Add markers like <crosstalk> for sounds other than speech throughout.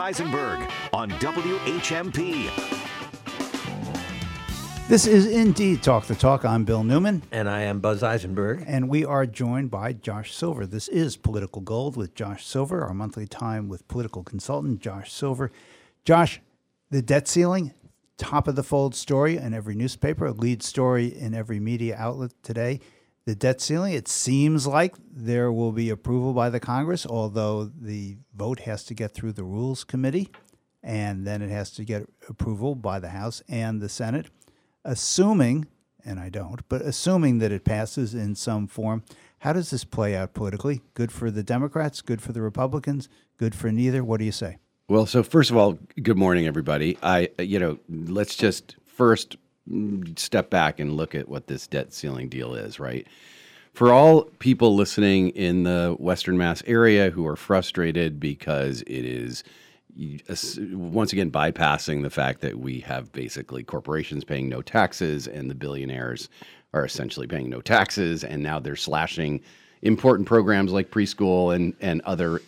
Eisenberg on WHMP. This is indeed Talk the Talk. I'm Bill Newman. And I am Buzz Eisenberg. And we are joined by Josh Silver. This is Political Gold with Josh Silver, our monthly time with political consultant Josh Silver. Josh, the debt ceiling, top of the fold story in every newspaper, lead story in every media outlet today. The debt ceiling, it seems like there will be approval by the Congress, although the vote has to get through the Rules Committee and then it has to get approval by the House and the Senate. Assuming, and I don't, but assuming that it passes in some form, how does this play out politically? Good for the Democrats, good for the Republicans, good for neither? What do you say? Well, so first of all, good morning, everybody. I, you know, let's just first step back and look at what this debt ceiling deal is, right? For all people listening in the Western Mass area who are frustrated because it is once again bypassing the fact that we have basically corporations paying no taxes and the billionaires are essentially paying no taxes and now they're slashing important programs like preschool and, and other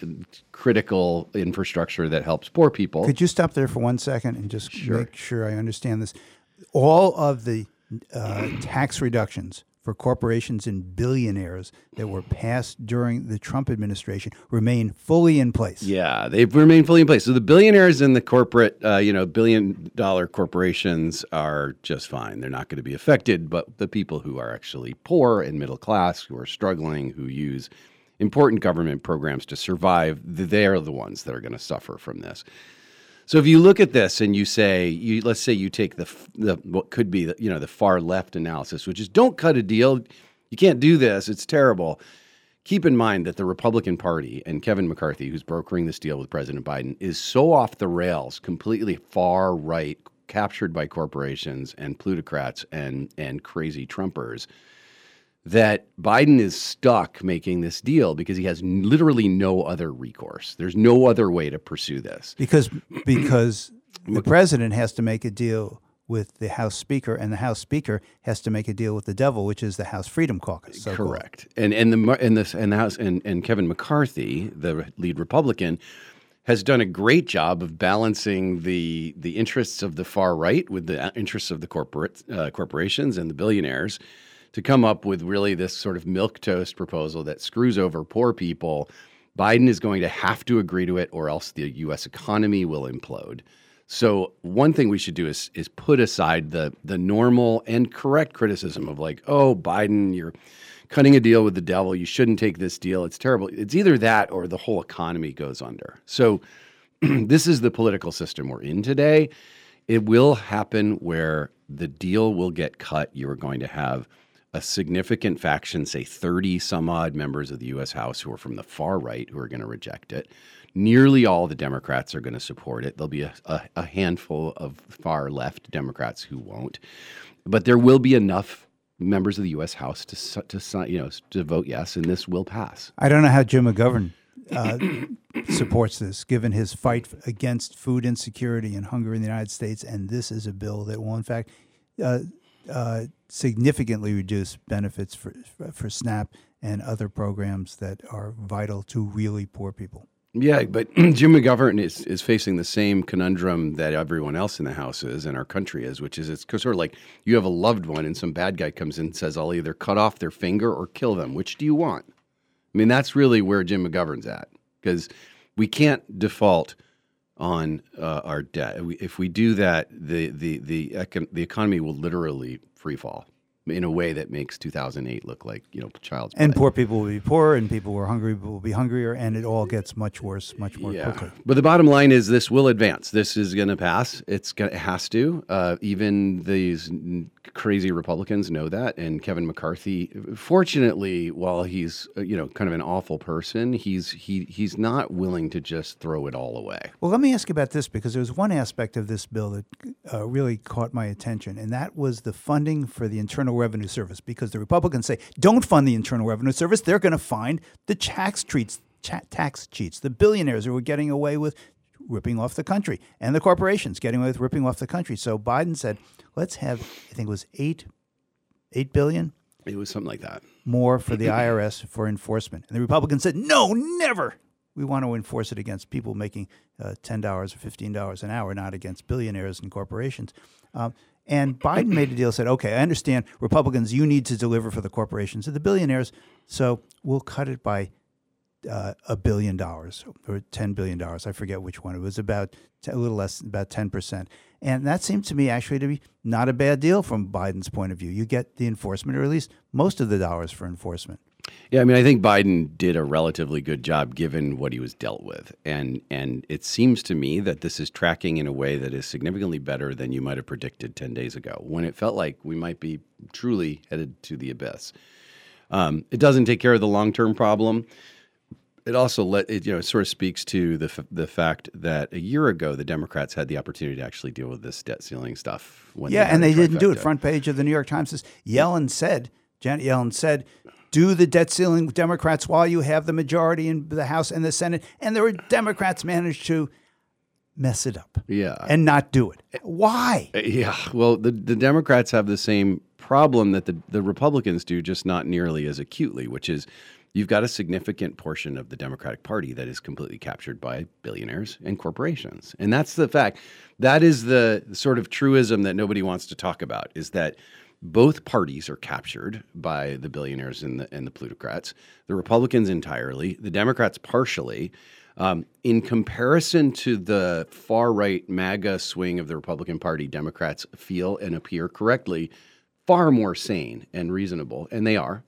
critical infrastructure that helps poor people. Could you stop there for one second and just sure. make sure I understand this? All of the uh, tax reductions for corporations and billionaires that were passed during the Trump administration remain fully in place. Yeah, they've remained fully in place. So the billionaires and the corporate, uh, you know, billion dollar corporations are just fine. They're not going to be affected. But the people who are actually poor and middle class, who are struggling, who use important government programs to survive, they're the ones that are going to suffer from this. So if you look at this and you say, you, let's say you take the, the what could be the, you know the far left analysis, which is don't cut a deal, you can't do this, it's terrible. Keep in mind that the Republican Party and Kevin McCarthy, who's brokering this deal with President Biden, is so off the rails, completely far right, captured by corporations and plutocrats and and crazy Trumpers that Biden is stuck making this deal because he has literally no other recourse. There's no other way to pursue this. Because <clears throat> because the president has to make a deal with the House Speaker, and the House Speaker has to make a deal with the devil, which is the House Freedom Caucus. So Correct. And and the and this and the House and, and Kevin McCarthy, the lead Republican, has done a great job of balancing the the interests of the far right with the interests of the corporate uh, corporations and the billionaires to come up with really this sort of milk toast proposal that screws over poor people. Biden is going to have to agree to it, or else the U.S. economy will implode. So one thing we should do is is put aside the the normal and correct criticism of like, oh, Biden, you're cutting a deal with the devil. You shouldn't take this deal. It's terrible. It's either that or the whole economy goes under. So <clears throat> this is the political system we're in today. It will happen where the deal will get cut. You are going to have a significant faction, say 30 some odd members of the U.S. House who are from the far right who are going to reject it. Nearly all the Democrats are going to support it. There'll be a, a, a handful of far left Democrats who won't. But there will be enough members of the U.S. House to, to, you know, to vote yes, and this will pass. I don't know how Jim McGovern uh, supports this, given his fight against food insecurity and hunger in the United States. And this is a bill that will, in fact, uh, uh, significantly reduce benefits for, for SNAP and other programs that are vital to really poor people. Yeah, but <clears throat> Jim McGovern is, is facing the same conundrum that everyone else in the House is and our country is, which is it's sort of like you have a loved one and some bad guy comes in and says, I'll either cut off their finger or kill them. Which do you want? I mean, that's really where Jim McGovern's at because we can't default on uh, our debt. If we do that, the, the, the, econ- the economy will literally free fall in a way that makes 2008 look like you know child's and poor people will be poorer and people who are hungry will be hungrier and it all gets much worse much more yeah. quickly. But the bottom line is this will advance. This is going to pass. It's gonna, it has to. Uh, even these crazy republicans know that and kevin mccarthy fortunately while he's uh, you know kind of an awful person he's he he's not willing to just throw it all away well let me ask you about this because there was one aspect of this bill that uh, really caught my attention and that was the funding for the internal Revenue Service because the Republicans say don't fund the Internal Revenue Service. They're going to find the tax treats, tax cheats, the billionaires who are getting away with ripping off the country, and the corporations getting away with ripping off the country. So Biden said, let's have, I think it was eight, eight billion. It was something like that. More for the <clears throat> IRS for enforcement. And the Republicans said, no, never. we want to enforce it against people making uh, $10 or $15 an hour, not against billionaires and corporations. Um, and Biden made a deal, said, okay, I understand Republicans, you need to deliver for the corporations and the billionaires, so we'll cut it by uh, a billion dollars or $10 billion. I forget which one. It was about a little less, about 10%. And that seemed to me actually to be not a bad deal from Biden's point of view. You get the enforcement, or at least most of the dollars for enforcement. Yeah, I mean, I think Biden did a relatively good job given what he was dealt with, and and it seems to me that this is tracking in a way that is significantly better than you might have predicted ten days ago, when it felt like we might be truly headed to the abyss. Um, it doesn't take care of the long term problem it also let it you know it sort of speaks to the f- the fact that a year ago the Democrats had the opportunity to actually deal with this debt ceiling stuff. yeah, they and they didn't do it. Front page of the New York Times says Yellen said Janet Yellen said. Do the debt ceiling with Democrats while you have the majority in the House and the Senate. And there were Democrats managed to mess it up. Yeah. And not do it. Why? Uh, yeah. Well, the, the Democrats have the same problem that the, the Republicans do, just not nearly as acutely, which is you've got a significant portion of the Democratic Party that is completely captured by billionaires and corporations. And that's the fact. That is the sort of truism that nobody wants to talk about is that both parties are captured by the billionaires and the, and the plutocrats, the Republicans entirely, the Democrats partially. Um, in comparison to the far right MAGA swing of the Republican Party, Democrats feel and appear correctly far more sane and reasonable, and they are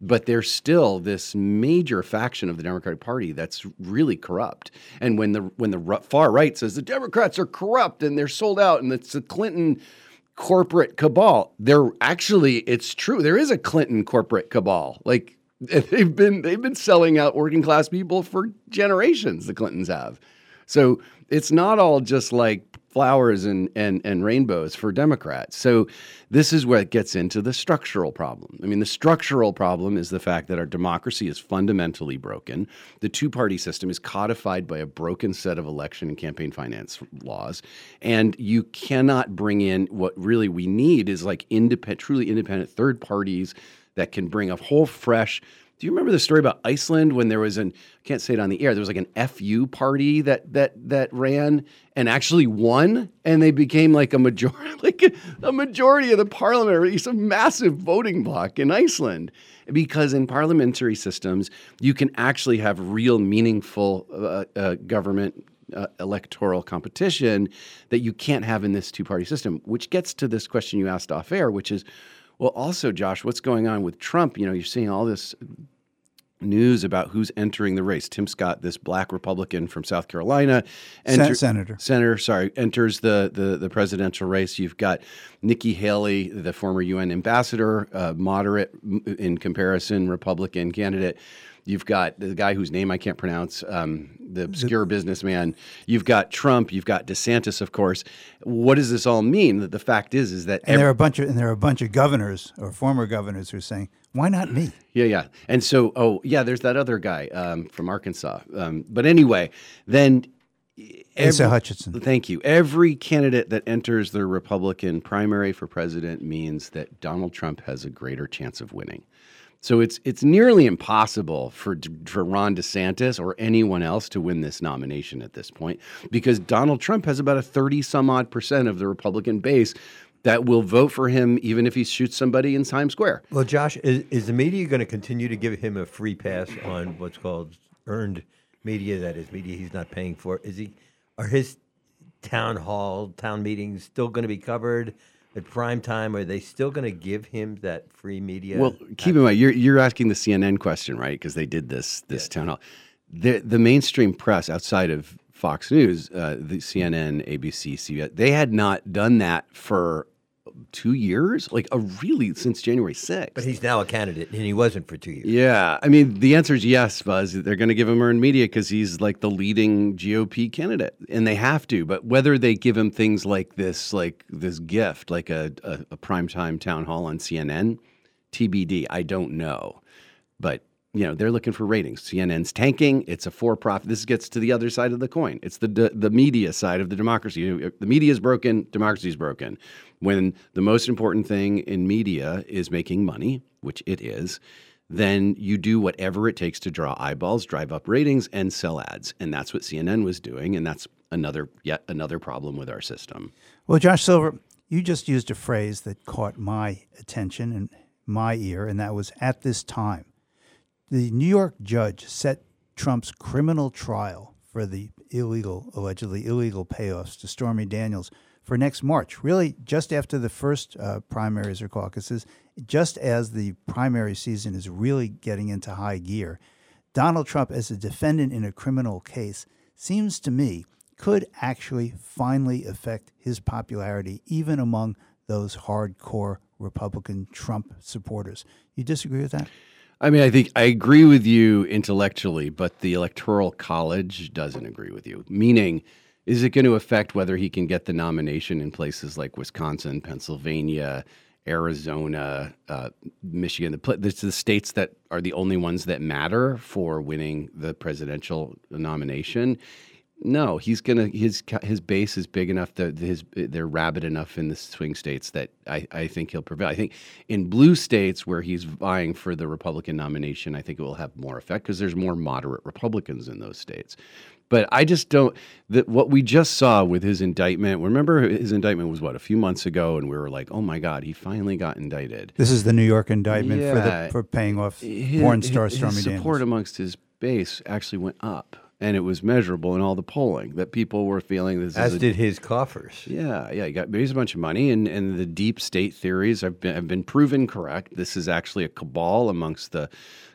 but there's still this major faction of the Democratic Party that's really corrupt. And when the when the far right says the Democrats are corrupt and they're sold out and it's the Clinton corporate cabal, they're actually it's true. There is a Clinton corporate cabal. Like <laughs> they've been they've been selling out working class people for generations. The Clintons have. So it's not all just like flowers and, and, and rainbows for Democrats. So this is where it gets into the structural problem. I mean, the structural problem is the fact that our democracy is fundamentally broken. The two party system is codified by a broken set of election and campaign finance laws. And you cannot bring in what really we need is like independent, truly independent third parties that can bring a whole fresh do you remember the story about Iceland when there was an I can't say it on the air. There was like an FU party that that that ran and actually won, and they became like a majority, <laughs> like a, majority of the parliament. It's a massive voting bloc in Iceland because in parliamentary systems you can actually have real meaningful uh, uh, government uh, electoral competition that you can't have in this two party system, which gets to this question you asked off air, which is well, also, Josh, what's going on with Trump? You know, you're seeing all this news about who's entering the race. Tim Scott, this black Republican from South Carolina, enter, senator, senator, sorry, enters the, the the presidential race. You've got Nikki Haley, the former UN ambassador, uh, moderate in comparison Republican candidate. You've got the guy whose name I can't pronounce, um, the obscure businessman. You've got Trump. You've got DeSantis, of course. What does this all mean? The fact is, is that and every, there are a bunch of and there are a bunch of governors or former governors who are saying, "Why not me?" Yeah, yeah. And so, oh, yeah, there's that other guy um, from Arkansas. Um, but anyway, then Every, Asa Hutchinson. Thank you. Every candidate that enters the Republican primary for president means that Donald Trump has a greater chance of winning. So it's it's nearly impossible for for Ron DeSantis or anyone else to win this nomination at this point because Donald Trump has about a 30 some odd percent of the Republican base that will vote for him even if he shoots somebody in Times Square. Well, Josh, is, is the media going to continue to give him a free pass on what's called earned media that is media he's not paying for? Is he are his town hall town meetings still going to be covered? At prime time, are they still going to give him that free media? Well, keep in mind you're you're asking the CNN question, right? Because they did this this yeah. town hall. The the mainstream press outside of Fox News, uh, the CNN, ABC, CBS, they had not done that for two years, like a really since January 6th. But he's now a candidate, and he wasn't for two years. Yeah, I mean the answer is yes, Buzz. They're going to give him earned media because he's like the leading GOP candidate, and they have to. But whether they give him things like this, like this gift, like a, a, a primetime town hall on CNN, TBD. I don't know, but you know they're looking for ratings. CNN's tanking. It's a for-profit. This gets to the other side of the coin. It's the the media side of the democracy. The media is broken. Democracy is broken. When the most important thing in media is making money, which it is, then you do whatever it takes to draw eyeballs, drive up ratings, and sell ads. And that's what CNN was doing. And that's another yet another problem with our system. Well, Josh Silver, you just used a phrase that caught my attention and my ear, and that was at this time. The New York judge set Trump's criminal trial for the illegal, allegedly illegal payoffs to Stormy Daniels for next March, really just after the first uh, primaries or caucuses, just as the primary season is really getting into high gear. Donald Trump, as a defendant in a criminal case, seems to me could actually finally affect his popularity, even among those hardcore Republican Trump supporters. You disagree with that? I mean, I think I agree with you intellectually, but the Electoral College doesn't agree with you. Meaning, is it going to affect whether he can get the nomination in places like Wisconsin, Pennsylvania, Arizona, uh, Michigan, the, the, the states that are the only ones that matter for winning the presidential nomination? No, he's gonna his his base is big enough that his they're rabid enough in the swing states that I, I think he'll prevail. I think in blue states where he's vying for the Republican nomination, I think it will have more effect because there's more moderate Republicans in those states. But I just don't that what we just saw with his indictment. Remember, his indictment was what a few months ago, and we were like, "Oh my God, he finally got indicted." This is the New York indictment yeah. for the for paying off his, porn star Stormy his support Daniels. amongst his base actually went up and it was measurable in all the polling that people were feeling this. As did his coffers. Yeah, yeah, he got raised a bunch of money, and, and the deep state theories have been have been proven correct. This is actually a cabal amongst the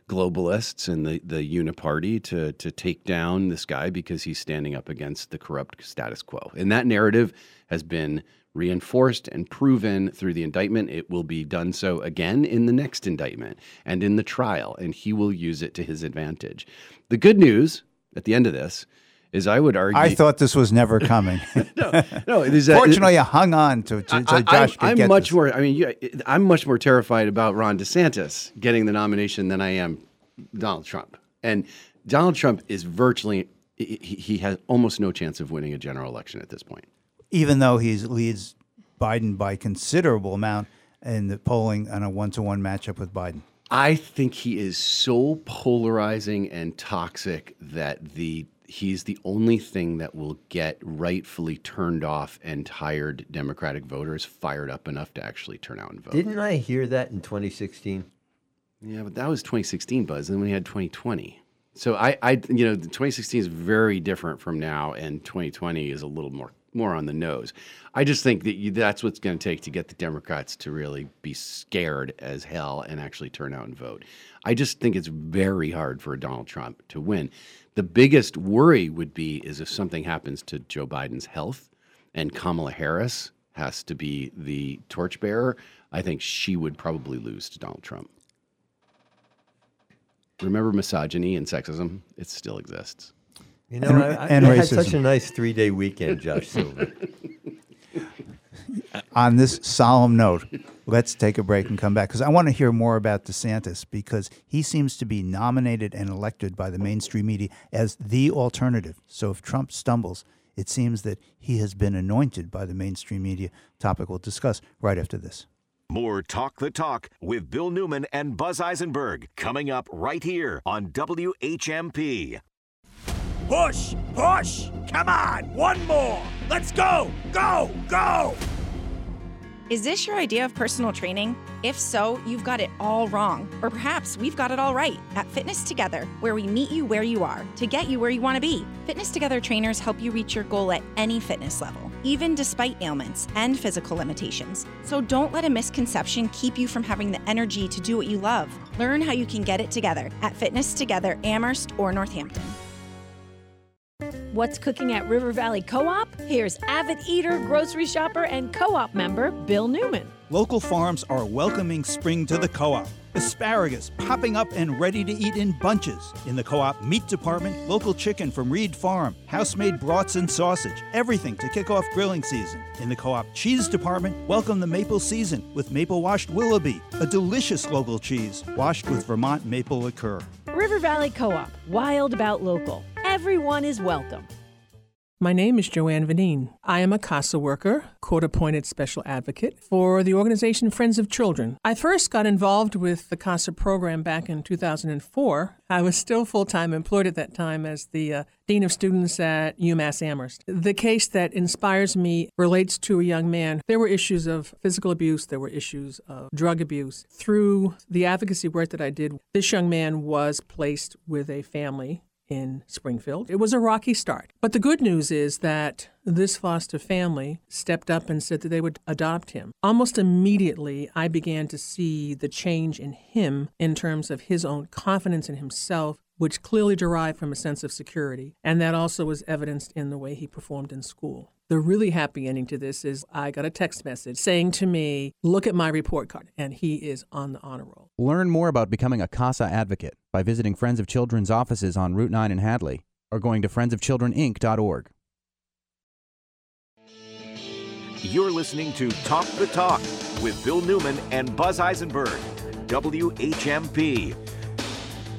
globalists and the the uniparty to to take down this guy because he's standing up against the corrupt status quo, and that narrative has been reinforced and proven through the indictment. It will be done so again in the next indictment and in the trial, and he will use it to his advantage. The good news at the end of this is I would argue. I thought this was never coming. <laughs> no, no. Is, Fortunately, I hung on to, to, to Josh. I, am much this. more. I mean, I'm much more terrified about Ron DeSantis getting the nomination than I am Donald Trump. And Donald Trump is virtually he, he has almost no chance of winning a general election at this point. Even though he leads Biden by considerable amount in the polling on a one-to-one matchup with Biden. I think he is so polarizing and toxic that the he's the only thing that will get rightfully turned off and tired Democratic voters fired up enough to actually turn out and vote. Didn't I hear that in 2016? Yeah, but that was 2016, Buzz. And then we had 2020. So I, I, you know, 2016 is very different from now, and 2020 is a little more more on the nose. I just think that you, that's what's going to take to get the Democrats to really be scared as hell and actually turn out and vote. I just think it's very hard for Donald Trump to win. The biggest worry would be is if something happens to Joe Biden's health and Kamala Harris has to be the torchbearer. I think she would probably lose to Donald Trump. Remember misogyny and sexism? It still exists. You know, and, I, I, and I had such a nice three day weekend, Josh Silver. <laughs> <laughs> On this solemn note, let's take a break and come back because I want to hear more about DeSantis because he seems to be nominated and elected by the mainstream media as the alternative. So if Trump stumbles, it seems that he has been anointed by the mainstream media. Topic we'll discuss right after this. More Talk the Talk with Bill Newman and Buzz Eisenberg coming up right here on WHMP. Push, push. Come on, one more. Let's go, go, go. Is this your idea of personal training? If so, you've got it all wrong. Or perhaps we've got it all right at Fitness Together, where we meet you where you are to get you where you want to be. Fitness Together trainers help you reach your goal at any fitness level, even despite ailments and physical limitations. So don't let a misconception keep you from having the energy to do what you love. Learn how you can get it together at Fitness Together Amherst or Northampton. What's cooking at River Valley Co op? Here's avid eater, grocery shopper, and co op member Bill Newman. Local farms are welcoming spring to the co op. Asparagus popping up and ready to eat in bunches. In the co op meat department, local chicken from Reed Farm, house made brats and sausage, everything to kick off grilling season. In the co op cheese department, welcome the maple season with maple washed Willoughby, a delicious local cheese washed with Vermont maple liqueur. River Valley Co op, wild about local. Everyone is welcome. My name is Joanne Vanine. I am a CASA worker, court appointed special advocate for the organization Friends of Children. I first got involved with the CASA program back in 2004. I was still full time employed at that time as the uh, Dean of Students at UMass Amherst. The case that inspires me relates to a young man. There were issues of physical abuse, there were issues of drug abuse. Through the advocacy work that I did, this young man was placed with a family in Springfield. It was a rocky start. But the good news is that this foster family stepped up and said that they would adopt him. Almost immediately, I began to see the change in him in terms of his own confidence in himself, which clearly derived from a sense of security. And that also was evidenced in the way he performed in school. The really happy ending to this is I got a text message saying to me, Look at my report card, and he is on the honor roll. Learn more about becoming a CASA advocate by visiting Friends of Children's offices on Route 9 in Hadley or going to friendsofchildreninc.org. You're listening to Talk the Talk with Bill Newman and Buzz Eisenberg, WHMP.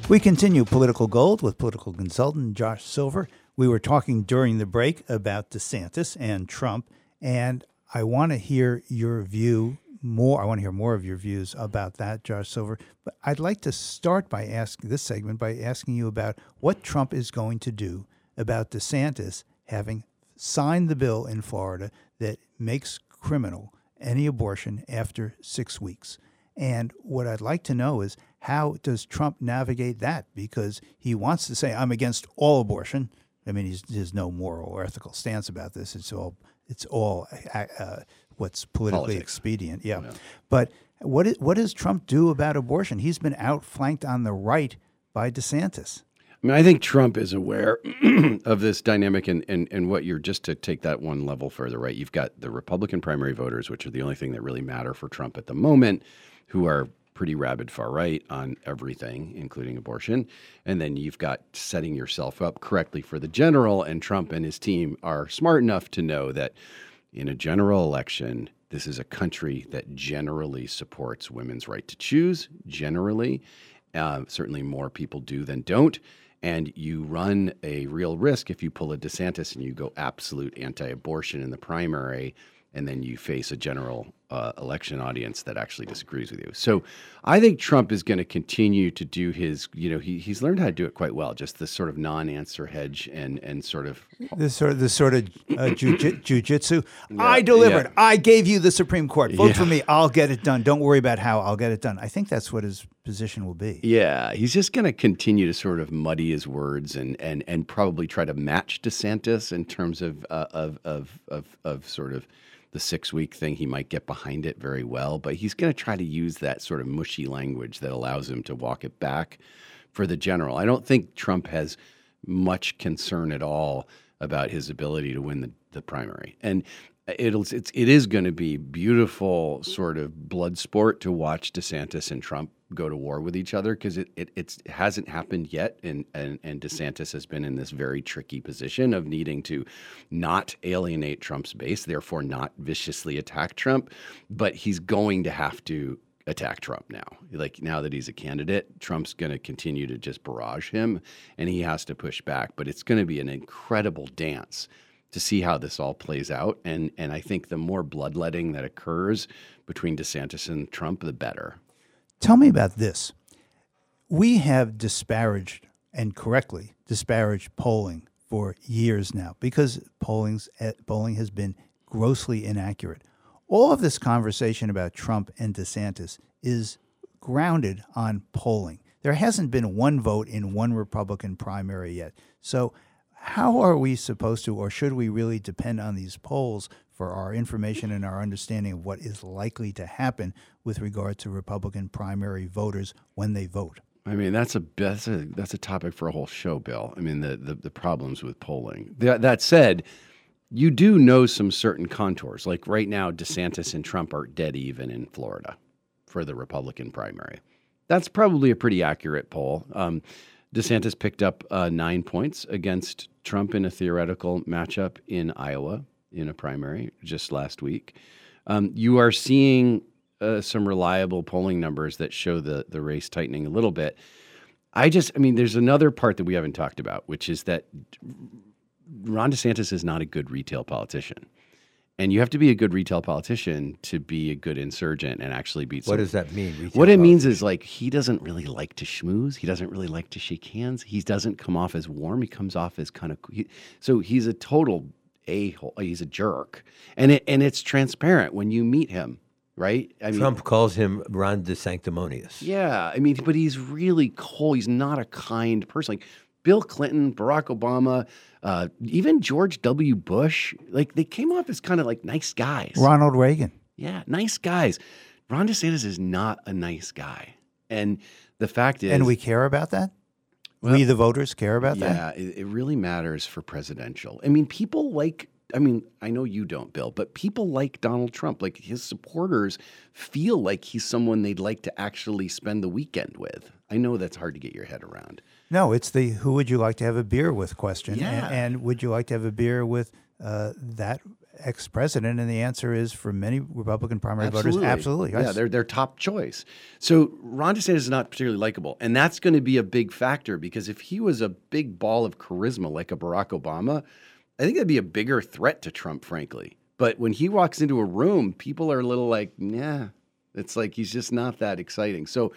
We continue Political Gold with political consultant Josh Silver. We were talking during the break about DeSantis and Trump, and I want to hear your view more. I want to hear more of your views about that, Josh Silver. But I'd like to start by asking this segment by asking you about what Trump is going to do about DeSantis having signed the bill in Florida that makes criminal any abortion after six weeks. And what I'd like to know is how does Trump navigate that? Because he wants to say, I'm against all abortion. I mean, he's, there's no moral or ethical stance about this. It's all it's all uh, uh what's politically Politics. expedient. Yeah. But what what does Trump do about abortion? He's been outflanked on the right by DeSantis. I mean, I think Trump is aware <clears throat> of this dynamic and, and, and what you're just to take that one level further, right? You've got the Republican primary voters, which are the only thing that really matter for Trump at the moment, who are pretty rabid far right on everything, including abortion. And then you've got setting yourself up correctly for the general, and Trump and his team are smart enough to know that in a general election, this is a country that generally supports women's right to choose, generally. Uh, certainly more people do than don't. And you run a real risk if you pull a DeSantis and you go absolute anti abortion in the primary, and then you face a general uh, election audience that actually disagrees with you. So I think Trump is going to continue to do his, you know, he, he's learned how to do it quite well, just this sort of non answer hedge and, and sort of This sort of this sort of uh, <laughs> jujitsu. Yeah, I delivered. yeah. I gave you the Supreme Court. Vote for me. I'll get it done. Don't worry about how. I'll get it done. I think that's what his position will be. Yeah, he's just going to continue to sort of muddy his words and and and probably try to match DeSantis in terms of uh, of, of of of sort of the six week thing. He might get behind it very well, but he's going to try to use that sort of mushy language that allows him to walk it back for the general. I don't think Trump has much concern at all about his ability to win the, the primary. And it'll it's it is going to be beautiful sort of blood sport to watch DeSantis and Trump go to war with each other because it, it it hasn't happened yet and, and and DeSantis has been in this very tricky position of needing to not alienate Trump's base therefore not viciously attack Trump but he's going to have to attack Trump now. Like now that he's a candidate, Trump's going to continue to just barrage him and he has to push back, but it's going to be an incredible dance to see how this all plays out and and I think the more bloodletting that occurs between DeSantis and Trump the better. Tell me about this. We have disparaged and correctly disparaged polling for years now because polling's, eh, polling has been grossly inaccurate. All of this conversation about Trump and DeSantis is grounded on polling. There hasn't been one vote in one Republican primary yet. So, how are we supposed to, or should we really depend on these polls for our information and our understanding of what is likely to happen with regard to Republican primary voters when they vote? I mean, that's a that's a that's a topic for a whole show, Bill. I mean, the the, the problems with polling. That, that said, you do know some certain contours. Like right now, DeSantis and Trump are dead even in Florida for the Republican primary. That's probably a pretty accurate poll. Um, DeSantis picked up uh, nine points against Trump in a theoretical matchup in Iowa in a primary just last week. Um, you are seeing uh, some reliable polling numbers that show the the race tightening a little bit. I just, I mean, there's another part that we haven't talked about, which is that Ron DeSantis is not a good retail politician. And you have to be a good retail politician to be a good insurgent and actually beat. What does that mean, What it means is like he doesn't really like to schmooze. He doesn't really like to shake hands. He doesn't come off as warm. He comes off as kind of he, so he's a total a hole. He's a jerk, and it and it's transparent when you meet him, right? I Trump calls him Ron de Sanctimonious. yeah, I mean, but he's really cold. He's not a kind person. Like Bill Clinton, Barack Obama, uh, even George W. Bush, like they came off as kind of like nice guys. Ronald Reagan. Yeah, nice guys. Ron DeSantis is not a nice guy, and the fact is, And we care about that? Well, we, the voters, care about yeah, that? it, it really matters for presidential. I mean, people like. I mean, I know you don't, Bill, but people like Donald Trump. Like his supporters feel like he's someone they'd like to actually spend the weekend with. I know that's hard to get your head around. No, it's the who would you like to have a beer with question. Yeah. And, and would you like to have a beer with uh, that ex president? And the answer is for many Republican primary voters, absolutely. Yeah, they're their top choice. So Ron DeSantis is not particularly likable, and that's going to be a big factor because if he was a big ball of charisma like a Barack Obama, I think that'd be a bigger threat to Trump, frankly. But when he walks into a room, people are a little like, yeah, it's like he's just not that exciting. So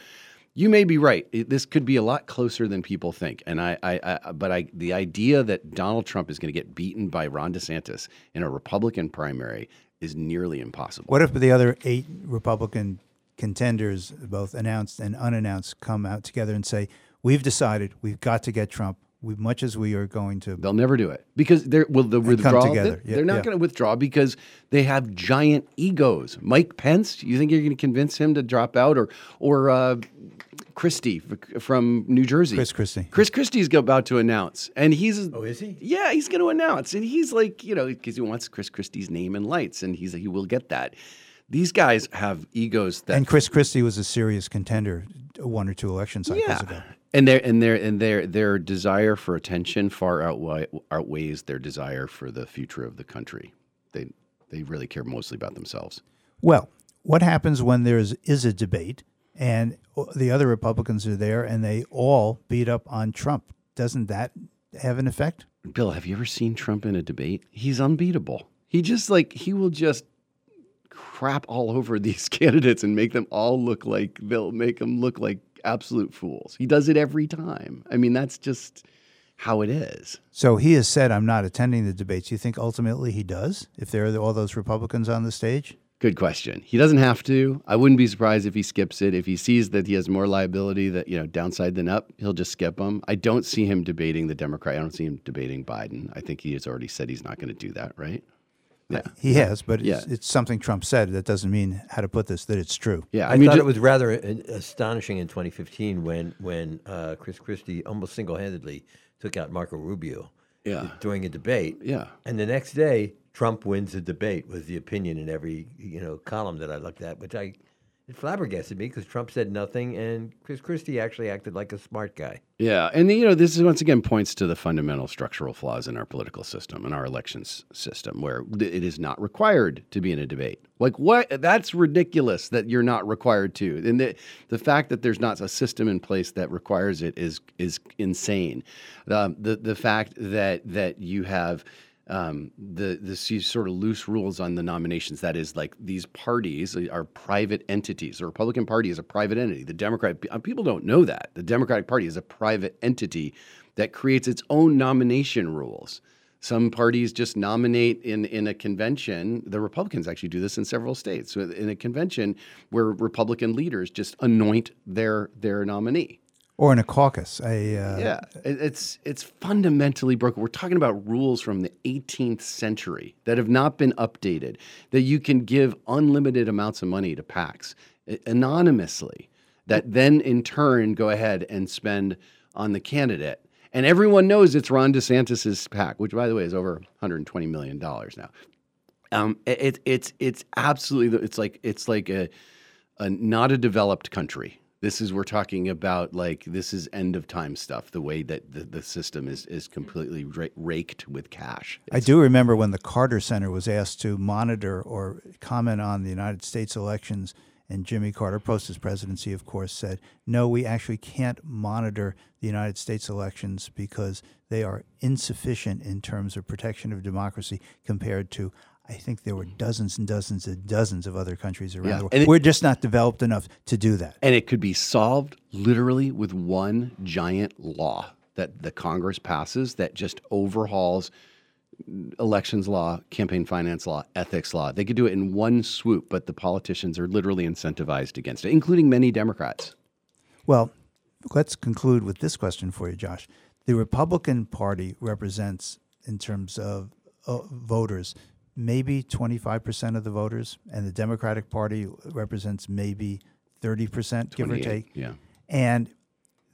you may be right. It- this could be a lot closer than people think. And I, I, I but I, the idea that Donald Trump is going to get beaten by Ron DeSantis in a Republican primary is nearly impossible. What if the other eight Republican contenders, both announced and unannounced, come out together and say, "We've decided we've got to get Trump. We, much as we are going to." They'll never do it because they're will the And come withdrawal. together. They, Yeah, are not yeah. going to withdraw because they have giant egos. Mike Pence, you think you're going to convince him to drop out, or or uh, Christie from New Jersey? Chris Christie. Chris Christie's about to announce, and he's Oh, is he? yeah, he's going to announce, and he's like, you know, because he wants Chris Christie's name in lights, and he's he will get that. These guys have egos that And Chris Christie was a serious contender one or two election cycles yeah. ago. And their and their and their their desire for attention far outweigh, outweighs their desire for the future of the country. They they really care mostly about themselves. Well, what happens when there is, is a debate and the other Republicans are there and they all beat up on Trump? Doesn't that have an effect? Bill, have you ever seen Trump in a debate? He's unbeatable. He just like he will just crap all over these <laughs> candidates and make them all look like they'll make them look like absolute fools. He does it every time. I mean, that's just how it is. So he has said, I'm not attending the debates. You think ultimately he does if there are all those Republicans on the stage? Good question. He doesn't have to. I wouldn't be surprised if he skips it. If he sees that he has more liability that, you know, downside than up, he'll just skip them. I don't see him debating the Democrat. I don't see him debating Biden. I think he has already said he's not going to do that, right? Yeah. He has, but it's, Yeah. it's something Trump said. That doesn't mean how to put this that it's true. Yeah. I, I, mean, thought ju- it was rather uh, astonishing in 2015 when when uh, Chris Christie almost single-handedly took out Marco Rubio Yeah. during a debate. Yeah. And the next day, Trump wins the debate was the opinion in every you know column that I looked at, which I it flabbergasted me because Trump said nothing and Chris Christie actually acted like a smart guy. Yeah, and you know this is once again points to the fundamental structural flaws in our political system and our elections system, where it is not required to be in a debate. Like what? That's ridiculous that you're not required to, and the the fact that there's not a system in place that requires it is is insane. Um, the the fact that that you have um, the the these sort of loose rules on the nominations. That is, like these parties are private entities. The Republican Party is a private entity. The Democrat uh, people don't know that the Democratic Party is a private entity that creates its own nomination rules. Some parties just nominate in, in a convention. The Republicans actually do this in several states. In a convention where Republican leaders just anoint their their nominee. Or in a caucus. A, uh, Yeah, it's it's fundamentally broken. We're talking about rules from the 18th century that have not been updated. That you can give unlimited amounts of money to PACs anonymously, that then in turn go ahead and spend on the candidate. And everyone knows it's Ron DeSantis's PAC, which by the way is over 120 million dollars now. Um, it, it, it's it's absolutely it's like it's like a, a not a developed country. This is we're talking about like this is end of time stuff. The way that the, the system is is mm-hmm. completely ra- raked with cash. I do remember when the Carter Center was asked to monitor or comment on the United States elections, And Jimmy Carter, post his presidency, of course, said, no, we actually can't monitor the United States elections because they are insufficient in terms of protection of democracy compared to. I think there were dozens and dozens and dozens of other countries around Yeah, the world. it- We're just not developed enough to do that. And it could be solved literally with one giant law that the Congress passes that just overhauls elections law, campaign finance law, ethics law. They could do it in one swoop, but the politicians are literally incentivized against it, including many Democrats. Well, let's conclude with this question for you, Josh. The Republican Party represents, in terms of uh, voters, maybe 25% of the voters, and the Democratic Party represents maybe 30%, give or take. yeah. And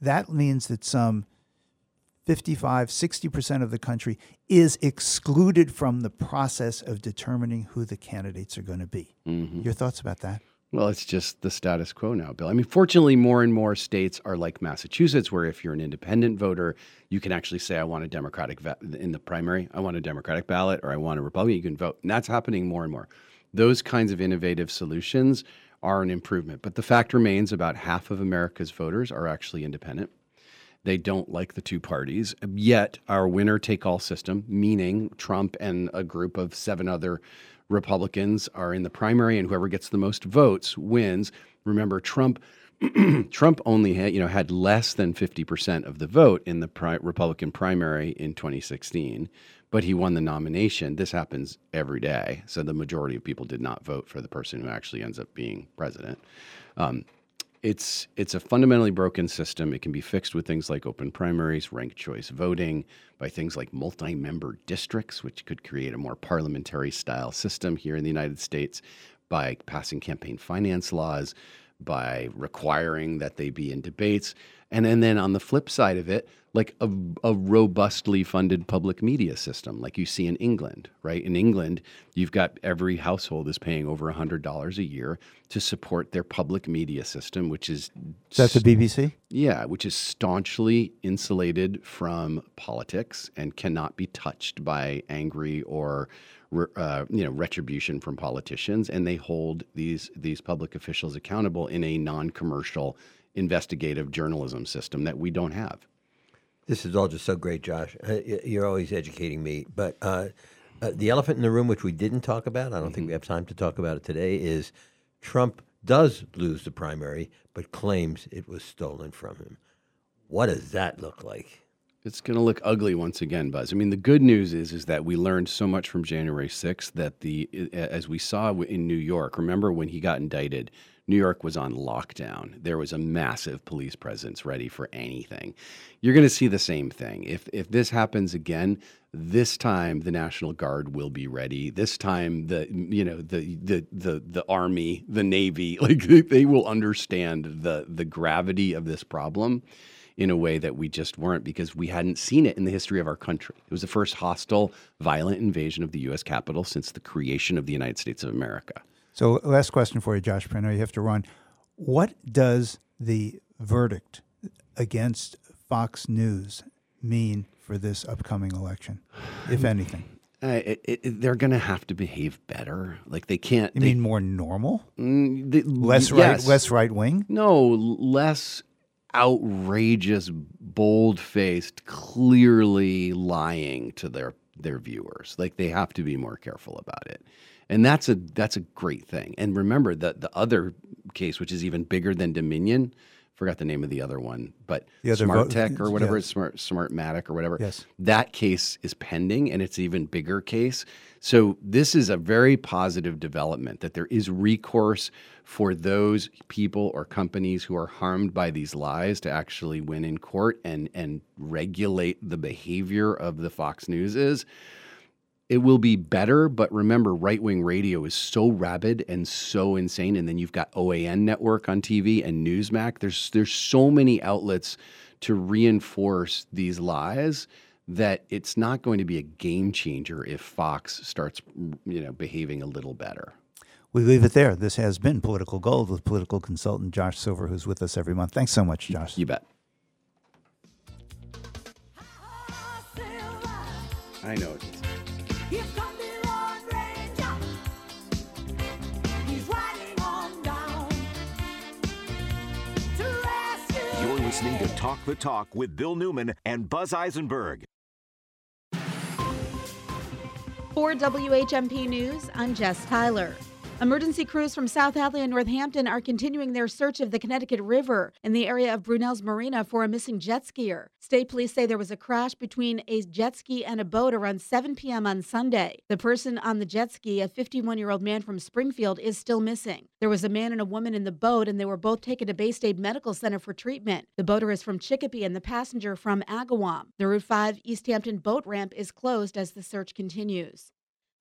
that means that some 55, 60% of the country is excluded from the process of determining who the candidates are going to be. Mm-hmm. Your thoughts about that? Well, it's just the status quo now, Bill. I mean, fortunately, more and more states are like Massachusetts, where if you're an independent voter, you can actually say, I want a Democratic va- in the primary, I want a Democratic ballot, or I want a Republican. You can vote. And that's happening more and more. Those kinds of innovative solutions are an improvement. But the fact remains about half of America's voters are actually independent. They don't like the two parties. Yet, our winner take all system, meaning Trump and a group of seven other Republicans are in the primary, and whoever gets the most votes wins. Remember, Trump. <clears throat> Trump only had, you know, had less than 50% of the vote in the pri- Republican primary in 2016, but he won the nomination. This happens every day. So the majority of people did not vote for the person who actually ends up being president. Um, it's it's a fundamentally broken system. It can be fixed with things like open primaries, ranked choice voting, by things like multi-member districts, which could create a more parliamentary style system here in the United States, by passing campaign finance laws, by requiring that they be in debates, and, and then on the flip side of it, like a, a robustly funded public media system, like you see in England, right? In England, you've got every household is paying over $100 a year to support their public media system, which is That's that the BBC? yeah, which is staunchly insulated from politics and cannot be touched by angry or uh, you know retribution from politicians. And they hold these these public officials accountable in a non-commercial investigative journalism system that we don't have. This is all just so great, Josh. Uh, you're always educating me. But uh, uh, the elephant in the room, which we didn't talk about, I don't think we have time to talk about it today, is Trump does lose the primary, but claims it was stolen from him. What does that look like? It's going to look ugly once again, Buzz. I mean, the good news is is that we learned so much from January 6th that the as we saw in New York. Remember when he got indicted, New York was on lockdown. There was a massive police presence ready for anything. You're going to see the same thing. If if this happens again, this time the National Guard will be ready. This time the you know the the the the army, the navy, <laughs> like they will understand the the gravity of this problem in a way that we just weren't because we hadn't seen it in the history of our country. It was the first hostile, violent invasion of the U.S. Capitol since the creation of the United States of America. So, last question for you, Josh. I you have to run. What does the verdict against Fox News mean for this upcoming election, if anything? Uh, it, it, they're going to have to behave better. Like they can't. You they- mean more normal? Mm, Less right, less right wing? No, less outrageous, bold faced, clearly lying to their their viewers. Like they have to be more careful about it. And that's a that's a great thing. And remember that the other case, which is even bigger than Dominion, forgot the name of the other one, but The other Smart Tech or whatever, it's Smart Smartmatic or whatever. Yes. That case is pending and it's an even bigger case. So this is a very positive development that there is recourse for those people or companies who are harmed by these lies to actually win in court and and regulate the behavior of the Fox News is. It will be better, but remember, right wing radio is so rabid and so insane. And then you've got OAN network on TV and Newsmax. There's there's so many outlets to reinforce these lies that it's not going to be a game changer if Fox starts, you know, behaving a little better. We leave it there. This has been Political Gold with political consultant Josh Silver, who's with us every month. Thanks so much, Josh. You bet. I know. Listening to Talk the Talk with Bill Newman and Buzz Eisenberg. For WHMP News, I'm Jess Tyler. Emergency crews from South Hadley and Northampton are continuing their search of the Connecticut River in the area of Brunelle's Marina for a missing jet skier. State police say there was a crash between a jet ski and a boat around 7 p.m. on Sunday. The person on the jet ski, a 51 year old man from Springfield, is still missing. There was a man and a woman in the boat, and they were both taken to Baystate Medical Center for treatment. The boater is from Chicopee and the passenger from Agawam. The Route 5 Easthampton boat ramp is closed as the search continues.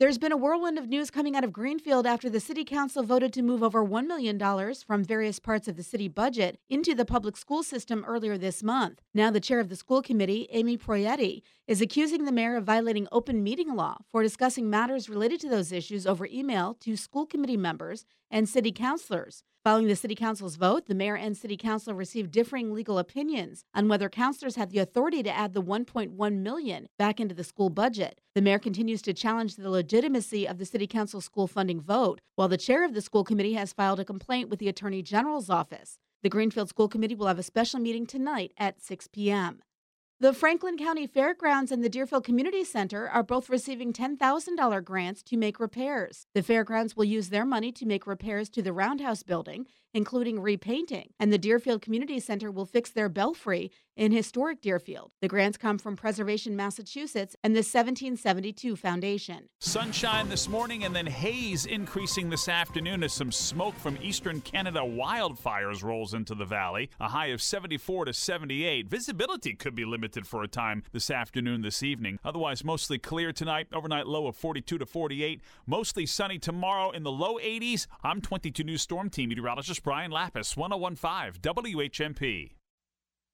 There's been a whirlwind of news coming out of Greenfield after the City Council voted to move over $1 million from various parts of the city budget into the public school system earlier this month. Now, the chair of the school committee, Amy Proietti, is accusing the mayor of violating open meeting law for discussing matters related to those issues over email to school committee members and city councilors. Following the City Council's vote, the mayor and City Council received differing legal opinions on whether councilors had the authority to add the 1.1 million back into the school budget. The mayor continues to challenge the legitimacy of the City Council school funding vote, while the chair of the school committee has filed a complaint with the Attorney General's office. The Greenfield School Committee will have a special meeting tonight at 6 p.m. The Franklin County Fairgrounds and the Deerfield Community Center are both receiving $10,000 grants to make repairs. The fairgrounds will use their money to make repairs to the Roundhouse building, including repainting, and the Deerfield Community Center will fix their belfry in historic Deerfield. The grants come from Preservation Massachusetts and the 1772 Foundation. Sunshine this morning and then haze increasing this afternoon as some smoke from eastern Canada wildfires rolls into the valley. A high of 74 to 78. Visibility could be limited for a time this afternoon, this evening. Otherwise, mostly clear tonight. Overnight low of 42 to 48. Mostly sunny tomorrow in the low 80s. I'm 22 News Storm Team meteorologist Brian Lapis, 1015 WHMP.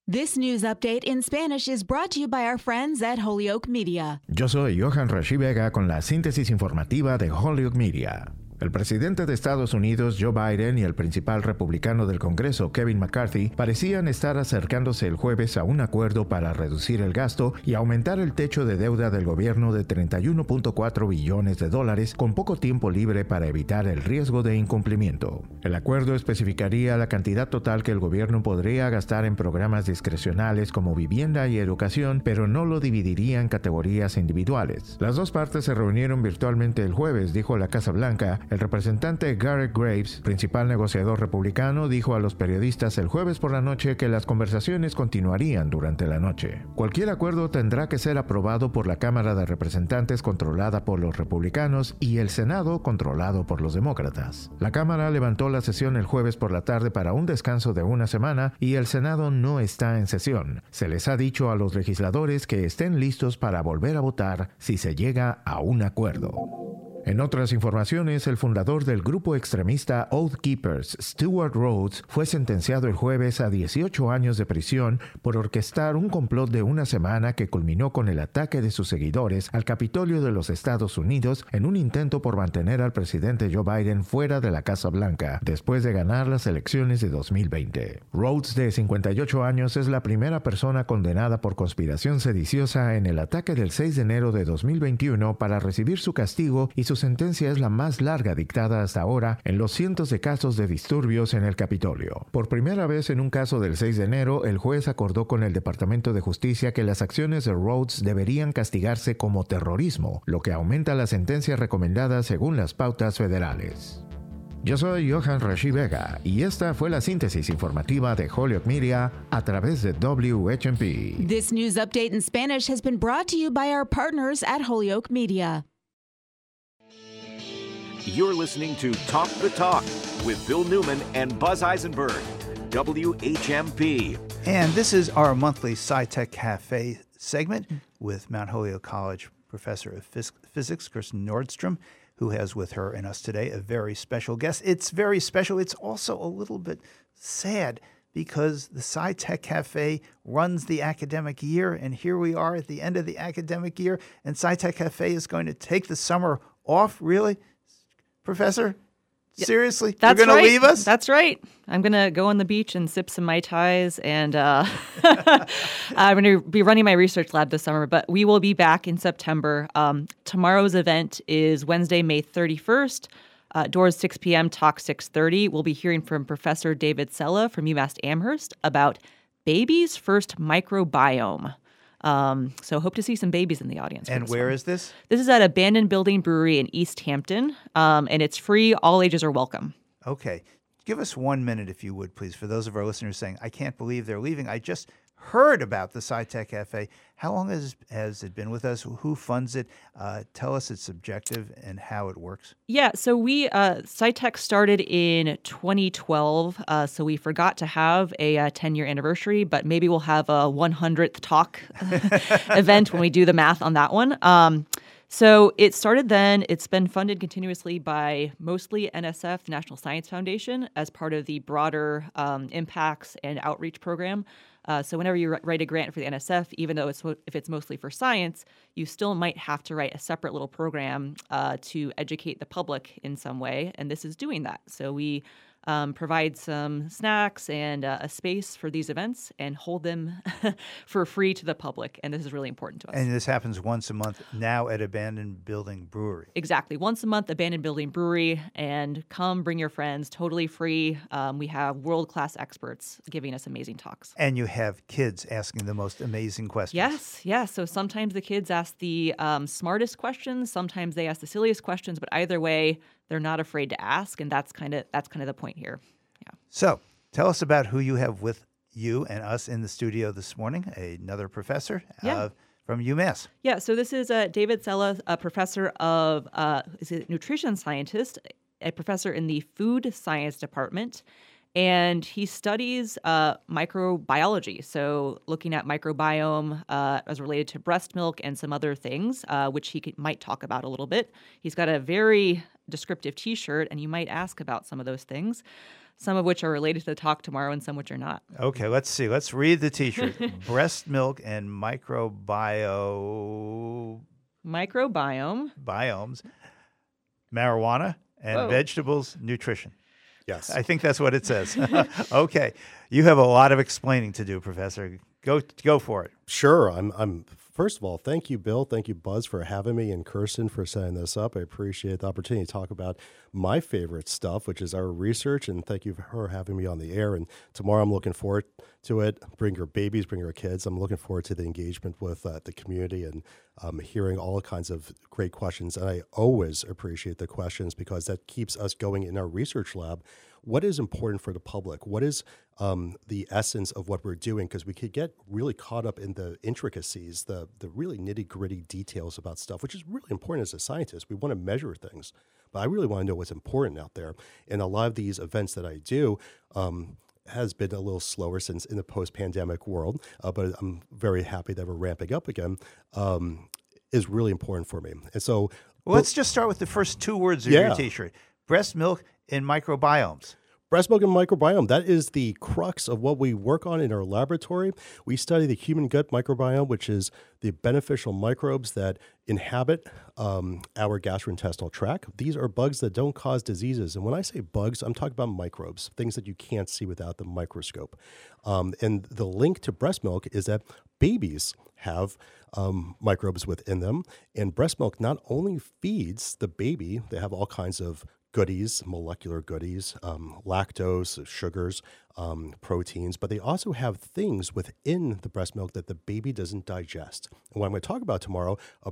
This news update in Spanish is brought to you by our friends at Holyoke Media. Yo soy Johan Rashi Vega con la síntesis informativa de Holyoke Media. El presidente de Estados Unidos, Joe Biden, y el principal republicano del Congreso, Kevin McCarthy, parecían estar acercándose el jueves a un acuerdo para reducir el gasto y aumentar el techo de deuda del gobierno de 31.4 billones de dólares con poco tiempo libre para evitar el riesgo de incumplimiento. El acuerdo especificaría la cantidad total que el gobierno podría gastar en programas discrecionales como vivienda y educación, pero no lo dividiría en categorías individuales. Las dos partes se reunieron virtualmente el jueves, dijo la Casa Blanca, el representante Garrett Graves, principal negociador republicano, dijo a los periodistas el jueves por la noche que las conversaciones continuarían durante la noche. Cualquier acuerdo tendrá que ser aprobado por la Cámara de Representantes controlada por los republicanos y el Senado controlado por los demócratas. La Cámara levantó la sesión el jueves por la tarde para un descanso de una semana y el Senado no está en sesión. Se les ha dicho a los legisladores que estén listos para volver a votar si se llega a un acuerdo. En otras informaciones, el fundador del grupo extremista Oath Keepers, Stuart Rhodes, fue sentenciado el jueves a 18 años de prisión por orquestar un complot de una semana que culminó con el ataque de sus seguidores al Capitolio de los Estados Unidos en un intento por mantener al presidente Joe Biden fuera de la Casa Blanca después de ganar las elecciones de 2020. Rhodes, de 58 años, es la primera persona condenada por conspiración sediciosa en el ataque del 6 de enero de 2021 para recibir su castigo y su sentencia es la más larga dictada hasta ahora en los cientos de casos de disturbios en el Capitolio. Por primera vez en un caso del 6 de enero, el juez acordó con el Departamento de Justicia que las acciones de Rhodes deberían castigarse como terrorismo, lo que aumenta la sentencia recomendada según las pautas federales. Yo soy Johan Rashi Vega y esta fue la síntesis informativa de Holyoke Media a través de WHMP. This news update in Spanish has been brought to you by our partners at Holyoke Media. You're listening to Talk the Talk with Bill Newman and Buzz Eisenberg, WHMP. And this is our monthly SciTech Cafe segment with Mount Holyoke College professor of phys- physics, Kerstin Nordstrom, who has with her and us today a very special guest. It's very special. It's also a little bit sad because the SciTech Cafe runs the academic year, and here we are at the end of the academic year, and SciTech Cafe is going to take the summer off. Really, Professor? Seriously? That's You're going right. to leave us? That's right. I'm going to go on the beach and sip some Mai Tais. And uh, <laughs> I'm going to be running my research lab this summer, but we will be back in September. Um, tomorrow's event is Wednesday, May 31st. Uh, doors 6 p.m., talk 6.30. We'll be hearing from Professor David Sela from UMass Amherst about baby's first microbiome. Um, so hope to see some babies in the audience. And where one. is this? This is at Abandoned Building Brewery in Easthampton, um, and it's free. All ages are welcome. Okay. Give us one minute, if you would, please, for those of our listeners saying, I can't believe they're leaving. I just heard about the SciTech Cafe. How long has, has it been with us? Who funds it? Uh, tell us its objective and how it works. Yeah, so we uh, SciTech started in 2012. Uh, so we forgot to have a uh, 10 year anniversary, but maybe we'll have a 100th talk <laughs> event when we do the math on that one. Um, so it started then. It's been funded continuously by mostly NSF, the National Science Foundation, as part of the broader um, impacts and outreach program. Uh, so whenever you write a grant for the NSF, even though it's if it's mostly for science, you still might have to write a separate little program uh, to educate the public in some way, and this is doing that. So we um, provide some snacks and uh, a space for these events and hold them <laughs> for free to the public, and this is really important to us. And this happens once a month now at Abandoned Building Brewery. Exactly. Once a month, Abandoned Building Brewery, and come bring your friends, totally free. Um, we have world class experts giving us amazing talks. And you have kids asking the most amazing questions. Yes, yes. So sometimes the kids ask the um, smartest questions, sometimes they ask the silliest questions, but either way, they're not afraid to ask, and that's kind of that's kind of the point here. Yeah. So tell us about who you have with you and us in the studio this morning. Another professor Yeah. uh, from UMass. Yeah, so this is uh, David Sela, a professor of uh, is it nutrition scientist, a professor in the food science department, and he studies uh, microbiology. So looking at microbiome uh, as related to breast milk and some other things, uh, which he could, might talk about a little bit. He's got a very descriptive T-shirt, and you might ask about some of those things. Some of which are related to the talk tomorrow, and some which are not. Okay, let's see. Let's read the T-shirt. <laughs> Breast milk and microbiome. Microbiome. biomes, marijuana, and Whoa. vegetables nutrition. Yes. I think that's what it says. <laughs> okay, you have a lot of explaining to do, Professor. Go go for it. Sure. I'm. I'm. First of all, thank you, Bill. Thank you, Buzz, for having me, and Kerstin for setting this up. I appreciate the opportunity to talk about my favorite stuff, which is our research. And thank you for having me on the air. And tomorrow, I'm looking forward to it. Bring your babies, bring your kids. I'm looking forward to the engagement with uh, the community and um, hearing all kinds of great questions. And I always appreciate the questions because that keeps us going in our research lab. What is important for the public? What is um, the essence of what we're doing? Because we could get really caught up in the intricacies, the the really nitty gritty details about stuff, which is really important as a scientist. We want to measure things, but I really want to know what's important out there. And a lot of these events that I do. Um, has been a little slower since in the post-pandemic world, uh, but I'm very happy that we're ramping up again. Um, is really important for me, and so Well, let's just start with the first two words of Yeah. your T-shirt: breast milk and microbiomes. Breast milk and microbiome, that is the crux of what we work on in our laboratory. We study the human gut microbiome, which is the beneficial microbes that inhabit um, our gastrointestinal tract. These are bugs that don't cause diseases. And when I say bugs, I'm talking about microbes, things that you can't see without the microscope. Um, and the link to breast milk is that babies have um, microbes within them. And breast milk not only feeds the baby, they have all kinds of goodies, molecular goodies, um, lactose, sugars, um, proteins, but they also have things within the breast milk that the baby doesn't digest. And what I'm going to talk about tomorrow uh,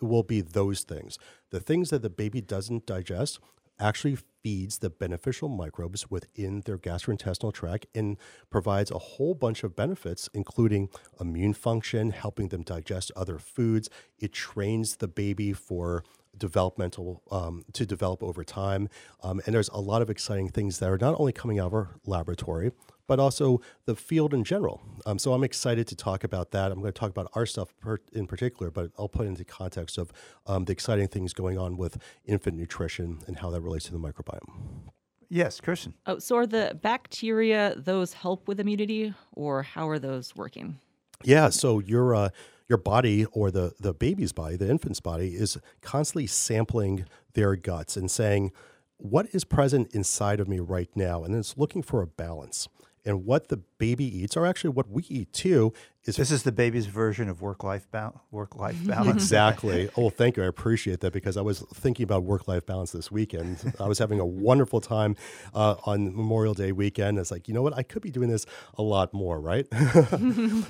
will be those things. The things that the baby doesn't digest actually feeds the beneficial microbes within their gastrointestinal tract and provides a whole bunch of benefits, including immune function, helping them digest other foods. It trains the baby for developmental um, to develop over time. Um, and there's a lot of exciting things that are not only coming out of our laboratory, but also the field in general. Um, so I'm excited to talk about that. I'm going to talk about our stuff per, in particular, but I'll put it into context of um, the exciting things going on with infant nutrition and how that relates to the microbiome. Yes, Kerstin. Oh, so are the bacteria those help with immunity, or how are those working? Yeah, so your uh, your body or the the baby's body, the infant's body, is constantly sampling their guts and saying, "What is present inside of me right now?" And it's looking for a balance. And what the baby eats, are actually what we eat too, is This is the baby's version of work-life ba- work-life <laughs> balance. exactly. Oh, thank you. I appreciate that because I was thinking about work-life balance this weekend. I was having a wonderful time uh, on Memorial Day weekend. It's like, you know what? I could be doing this a lot more, right? <laughs>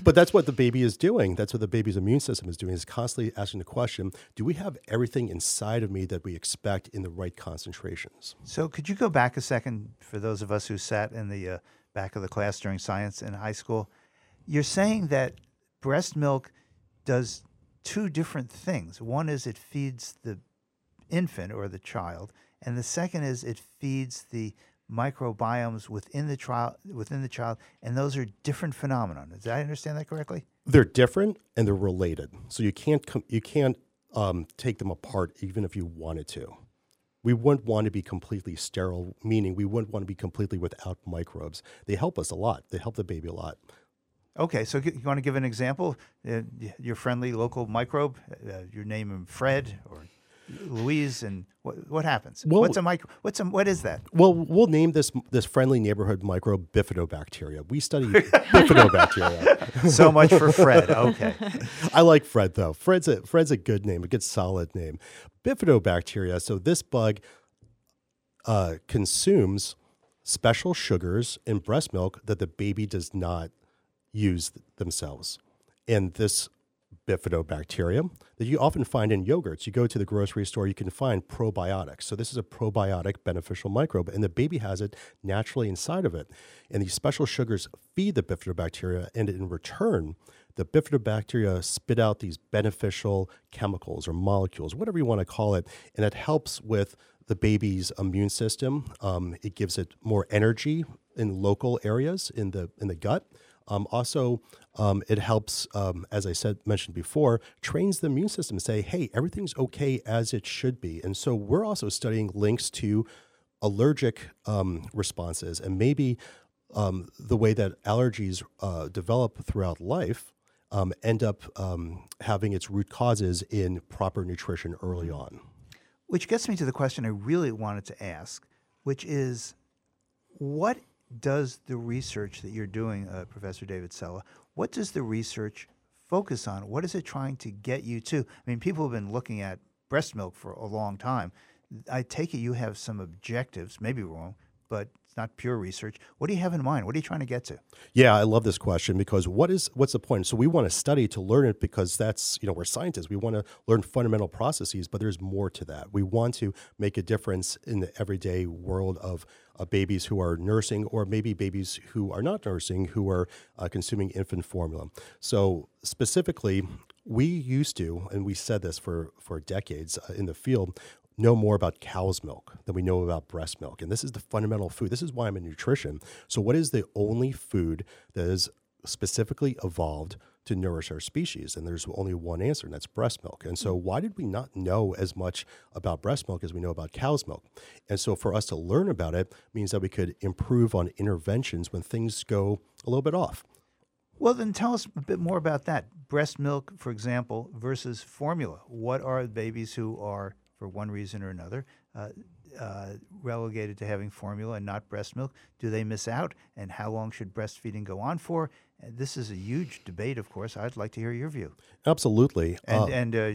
but that's what the baby is doing. That's what the baby's immune system is doing. Is constantly asking the question: Do we have everything inside of me that we expect in the right concentrations? So, could you go back a second for those of us who sat in the uh, back of the class during science in high school? You're saying that breast milk does two different things. One is it feeds the infant or the child, and the second is it feeds the microbiomes within the child within the child and those are different phenomena. Did I understand that correctly? They're different and they're related, so you can't com- you can't um, take them apart even if you wanted to. We wouldn't want to be completely sterile, meaning we wouldn't want to be completely without microbes. They help us a lot. They help the baby a lot. Okay, so you want to give an example? Uh, your friendly local microbe, uh, you name him Fred or Louise, and what what happens? Well- what's a micro? What's a what is that? Well, we'll name this this friendly neighborhood microbe bifidobacteria. We study bifidobacteria. <laughs> So much for Fred. Okay. I like Fred though. Fred's a Fred's a good name, a good solid name. Bifidobacteria. So this bug uh, consumes special sugars in breast milk that the baby does not use th- themselves. And this bifidobacterium that you often find in yogurts. You go to the grocery store, you can find probiotics. So this is a probiotic beneficial microbe, and the baby has it naturally inside of it. And these special sugars feed the bifidobacteria, and in return, the bifidobacteria spit out these beneficial chemicals or molecules, whatever you want to call it, and it helps with the baby's immune system. Um, it gives it more energy in local areas in the in the gut. Um, also, um, it helps, um, as I said mentioned before, trains the immune system to say, "Hey, everything's okay as it should be." And so we're also studying links to allergic um, responses and maybe um, the way that allergies uh, develop throughout life um, end up having its root causes in proper nutrition early on. Which gets me to the question I really wanted to ask, which is what does the research that you're doing, uh, Professor David Sela, what does the research focus on? What is it trying to get you to? I mean, people have been looking at breast milk for a long time. I take it you have some objectives, maybe wrong, but it's not pure research. What do you have in mind? What are you trying to get to? Yeah, I love this question because what is what's the point? So we want to study to learn it because that's you know we're scientists. We want to learn fundamental processes, but there's more to that. We want to make a difference in the everyday world of uh, babies who are nursing, or maybe babies who are not nursing, who are uh, consuming infant formula. So specifically, we used to, and we said this for for decades uh, in the field know more about cow's milk than we know about breast milk. And this is the fundamental food. This is why I'm in nutrition. So, what is the only food that is specifically evolved to nourish our species? And there's only one answer, and that's breast milk. And so, why did we not know as much about breast milk as we know about cow's milk? And so, for us to learn about it means that we could improve on interventions when things go a little bit off. Well, then tell us a bit more about that. Breast milk, for example, versus formula. What are babies who are, for one reason or another, uh, uh, relegated to having formula and not breast milk? Do they miss out? And how long should breastfeeding go on for? This is a huge debate, of course. I'd like to hear your view. Absolutely. And, Uh, and uh,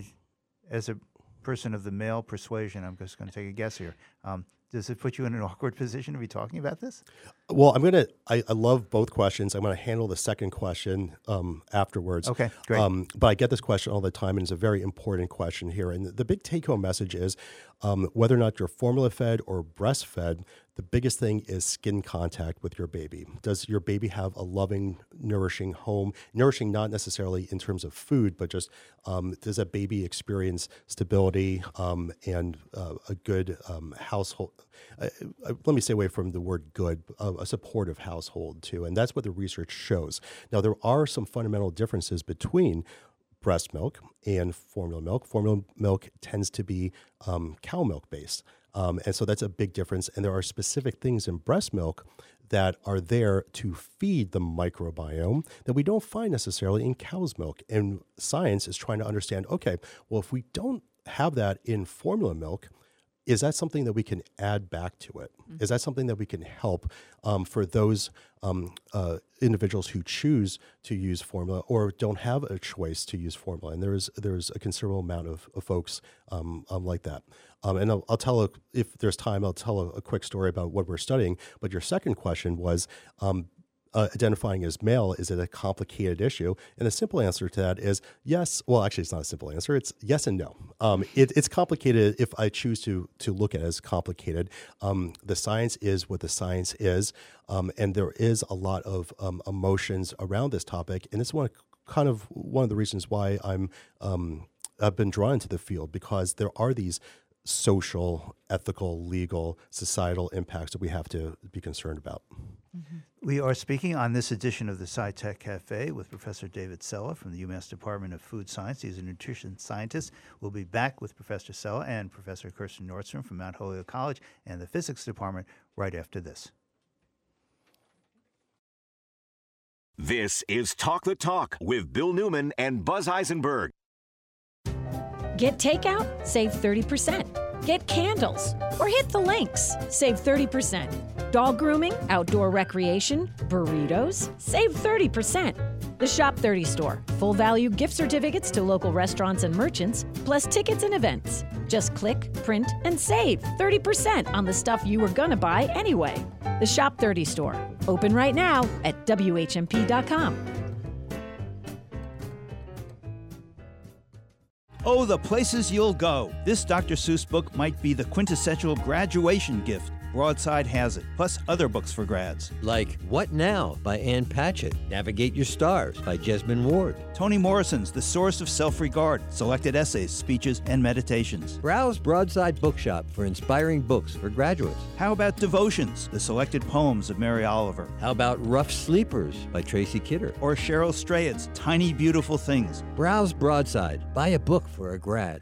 as a person of the male persuasion, I'm just going to take a guess here. Um, does it put you in an <laughs> awkward position to be talking about this? Well, I'm gonna. I, I love both questions. I'm gonna handle the second question um, afterwards. Okay, great. Um, but I get this question all the time, and it's a very important question here. And the big take-home message is um, whether or not you're formula-fed or breastfed. The biggest thing is skin contact with your baby. Does your baby have a loving, nourishing home? Nourishing not necessarily in terms of food, but just um, does that baby experience stability um, and uh, a good um, household? Uh, uh, let me stay away from the word good, a supportive household too. And that's what the research shows. Now, there are some fundamental differences between breast milk and formula milk. Formula milk tends to be um, cow milk based. Um, and so that's a big difference. And there are specific things in breast milk that are there to feed the microbiome that we don't find necessarily in cow's milk. And science is trying to understand okay, well, if we don't have that in formula milk, is that something that we can add back to it? Is that something that we can help um, for those um, uh, individuals who choose to use formula or don't have a choice to use formula? And there's there's a considerable amount of, of folks um, um, like that. Um, and I'll, I'll tell a, if there's time, I'll tell a, a quick story about what we're studying. But your second question was um, uh, identifying as male is it a complicated issue? And the simple answer to that is yes. Well, actually, it's not a simple answer. It's yes and no. Um, it, it's complicated if I choose to to look at it as complicated. Um, the science is what the science is, um, and there is a lot of um, emotions around this topic, and it's one kind of one of the reasons why I'm um, I've been drawn into the field because there are these social, ethical, legal, societal impacts that we have to be concerned about. We are speaking on this edition of the SciTech Cafe with Professor David Sela from the UMass Department of Food Science. He's a nutrition scientist. We'll be back with Professor Sela and Professor Kerstin Nordstrom from Mount Holyoke College and the Physics Department right after this. This is Talk the Talk with Bill Newman and Buzz Eisenberg. Get takeout? Save 30%. Get candles or hit the links. Save 30%. Dog grooming, outdoor recreation, burritos, save 30%. The Shop 30 store. Full value gift certificates to local restaurants and merchants, plus tickets and events. Just click, print, and save 30% on the stuff you were gonna buy anyway. The Shop 30 store. Open right now at WHMP.com. Oh, the places you'll go. This Dr. Seuss book might be the quintessential graduation gift. Broadside has it, plus other books for grads. Like What Now by Ann Patchett, Navigate Your Stars by Jesmyn Ward. Toni Morrison's The Source of Self Regard, selected essays, speeches, and meditations. Browse Broadside Bookshop for inspiring books for graduates. How about Devotions, the selected poems of Mary Oliver? How about Rough Sleepers by Tracy Kidder? Or Cheryl Strayed's Tiny Beautiful Things. Browse Broadside, buy a book for a grad.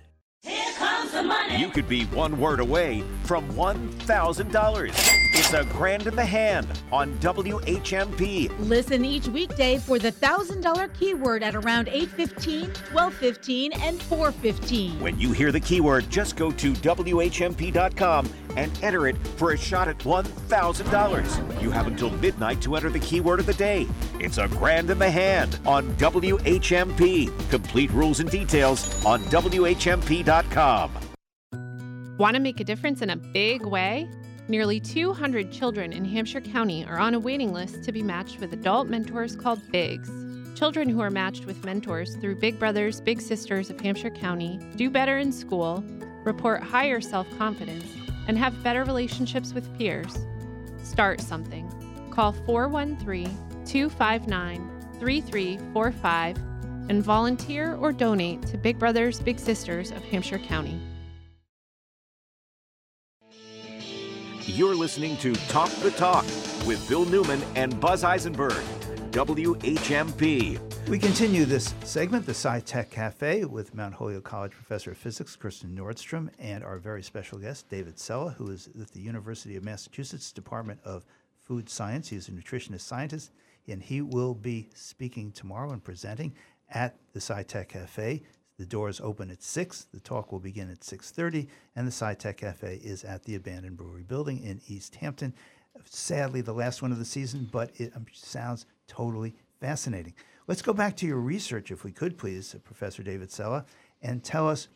You could be one word away from $1,000. It's a grand in the hand on WHMP. Listen each weekday for the $1,000 keyword at around 8:15, 12:15, and 4:15. When you hear the keyword, just go to WHMP.com and enter it for a shot at $1,000. You have until midnight to enter the keyword of the day. It's a grand in the hand on WHMP. Complete rules and details on WHMP.com. Want to make a difference in a big way? Nearly 200 children in Hampshire County are on a waiting list to be matched with adult mentors called BIGS. Children who are matched with mentors through Big Brothers Big Sisters of Hampshire County do better in school, report higher self confidence, and have better relationships with peers. Start something. Call 413 259 3345 and volunteer or donate to Big Brothers Big Sisters of Hampshire County. You're listening to Talk the Talk with Bill Newman and Buzz Eisenberg. WHMP. We continue this segment, the SciTech Cafe, with Mount Holyoke College Professor of Physics Kristen Nordstrom and our very special guest, David Sela, who is at the University of Massachusetts Department of Food Science. He's a nutritionist scientist, and he will be speaking tomorrow and presenting at the SciTech Cafe. The doors open at 6. The talk will begin at 6.30, and the SciTech Cafe is at the abandoned brewery building in Easthampton. Sadly, the last one of the season, but it um, sounds totally fascinating. Let's go back to your research, if we could, please, Professor David Sela, and tell us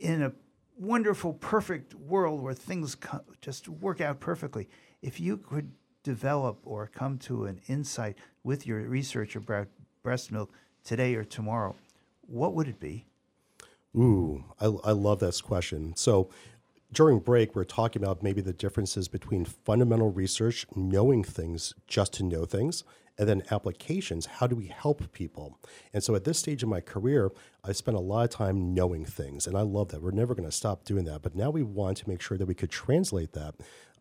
in a wonderful, perfect world where things co- just work out perfectly, if you could develop or come to an insight with your research about breast milk today or tomorrow, what would it be? Ooh, I, I love this question. So during break, we're talking about maybe the differences between fundamental research, knowing things just to know things, and then applications. How do we help people? And so at this stage in my career, I spent a lot of time knowing things, and I love that. We're never going to stop doing that. But now we want to make sure that we could translate that.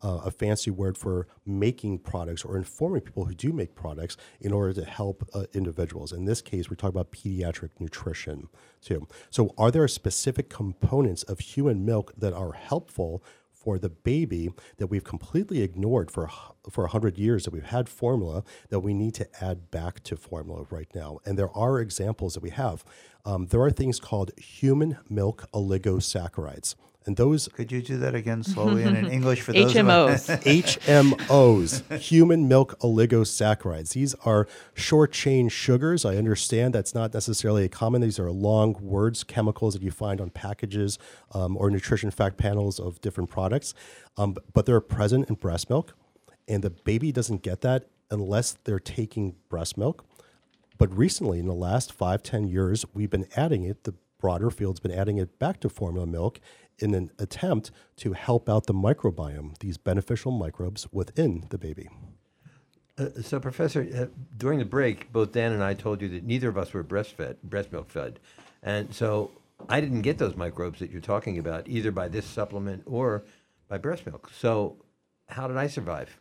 Uh, a fancy word for making products or informing people who do make products in order to help uh, individuals. In this case, we're talking about pediatric nutrition too. So, are there specific components of human milk that are helpful for the baby that we've completely ignored for for 100 years that we've had formula that we need to add back to formula right now and there are examples that we have um, there are things called human milk oligosaccharides And those Could you do that again slowly and in <laughs> English for those of us? <laughs> HMOs, human milk oligosaccharides. These are short chain sugars. I understand that's not necessarily a common. These are long words, chemicals that you find on packages um, or nutrition fact panels of different products, um, but they're present in breast milk, and the baby doesn't get that unless they're taking breast milk. But recently, in the last five, 10 years, we've been adding it. The broader field's been adding it back to formula milk in an attempt to help out the microbiome, these beneficial microbes within the baby. Uh, so, Professor, uh, during the break, both Dan and I told you that neither of us were breastfed, breast milk fed, and so I didn't get those microbes that you're talking about either by this supplement or by breast milk. So, how did I survive?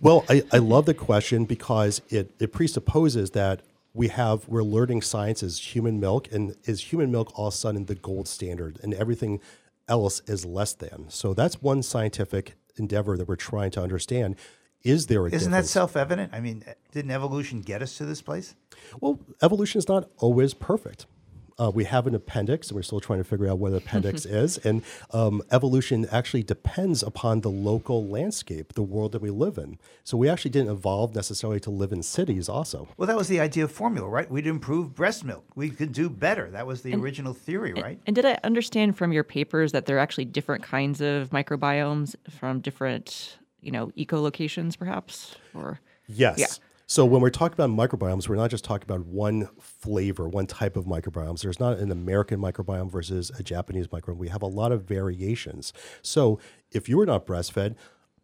Well, I, I love the question because it, it presupposes that we have we're learning science is human milk and is human milk all of a sudden the gold standard and everything else is less than. So that's one scientific endeavor that we're trying to understand. Is there a Isn't that self-evident? I mean, didn't evolution get us to this place? Well, evolution is not always perfect. Uh, we have an appendix, and we're still trying to figure out what an appendix is. And um, evolution actually depends upon the local landscape, the world that we live in. So we actually didn't evolve necessarily to live in cities, also. Well, that was the idea of formula, right? We'd improve breast milk. We could do better. That was the original theory, right? And did I understand from your papers that there are actually different kinds of microbiomes from different, you know, eco locations, perhaps? Or Yes. Yeah. So when we're talking about microbiomes, we're not just talking about one flavor, one type of microbiomes. There's not an American microbiome versus a Japanese microbiome. We have a lot of variations. So if you were not breastfed,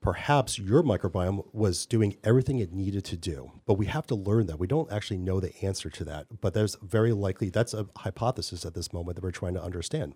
perhaps your microbiome was doing everything it needed to do. But we have to learn that. We don't actually know the answer to that. But there's very likely that's a hypothesis at this moment that we're trying to understand.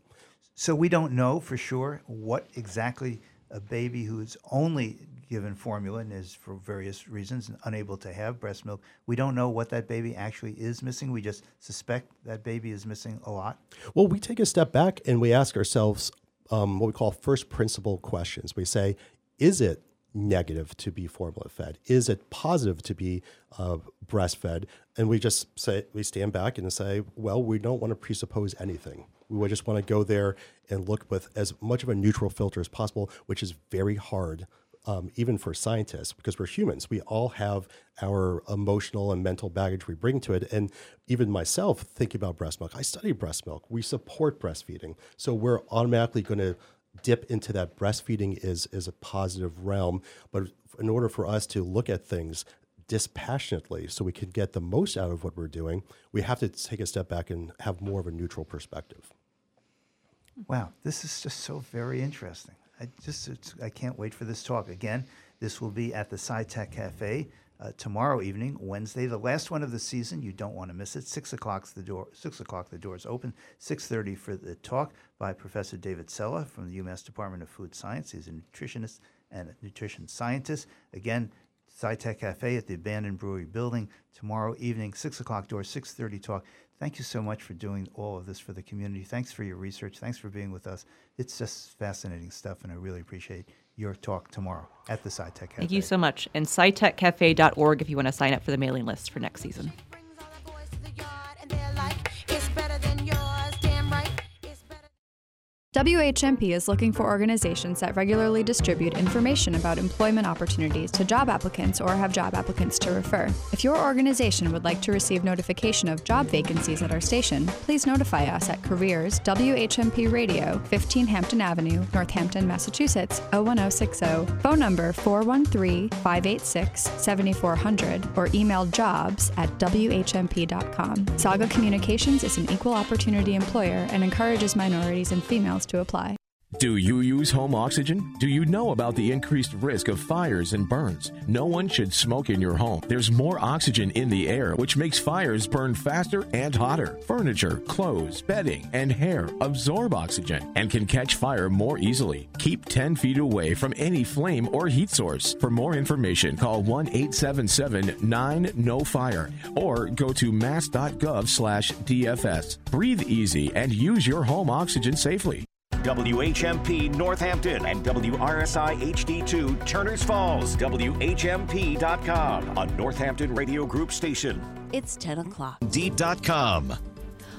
So we don't know for sure what exactly a baby who is only given formula and is for various reasons unable to have breast milk, we don't know what that baby actually is missing. We just suspect that baby is missing a lot. Well, we take a step back and we ask ourselves um, what we call first principle questions. We say, is it negative to be formula fed? Is it positive to be uh, breastfed? And we just say, we stand back and say, well, we don't want to presuppose anything. We would just want to go there and look with as much of a neutral filter as possible, which is very hard. Um, even for scientists, because we're humans, we all have our emotional and mental baggage we bring to it. And even myself, thinking about breast milk, I study breast milk. We support breastfeeding, so we're automatically going to dip into that breastfeeding is is a positive realm. But in order for us to look at things dispassionately, so we can get the most out of what we're doing, we have to take a step back and have more of a neutral perspective. Wow, this is just so very interesting. I just I can't wait for this talk. Again, this will be at the SciTech Cafe uh, tomorrow evening, Wednesday, the last one of the season. You don't want to miss it. Six o'clock's the door. Six o'clock the doors open. Six thirty for the talk by Professor David Sela from the UMass Department of Food Science. He's a nutritionist and a nutrition scientist. Again, SciTech Cafe at the Abandoned Brewery Building tomorrow evening, six o'clock door, six thirty talk. Thank you so much for doing all of this for the community. Thanks for your research. Thanks for being with us. It's just fascinating stuff, and I really appreciate your talk tomorrow at the SciTech Cafe. Thank you so much. And scitechcafe.org if you want to sign up for the mailing list for next season. WHMP is looking for organizations that regularly distribute information about employment opportunities to job applicants or have job applicants to refer. If your organization would like to receive notification of job vacancies at our station, please notify us at Careers WHMP Radio, 15 Hampton Avenue, Northampton, Massachusetts 01060, phone number 413 586 7400, or email jobs at WHMP.com. Saga Communications is an equal opportunity employer and encourages minorities and females to apply. Do you use home oxygen? Do you know about the increased risk of fires and burns? No one should smoke in your home. There's more oxygen in the air, which makes fires burn faster and hotter. Furniture, clothes, bedding, and hair absorb oxygen and can catch fire more easily. Keep 10 feet away from any flame or heat source. For more information, call 1 877 9 No Fire or go to mass.gov slash DFS. Breathe easy and use your home oxygen safely. WHMP Northampton and WRSI HD2 Turners Falls, WHMP.com, a Northampton Radio Group station. It's 10 o'clock. Deed.com.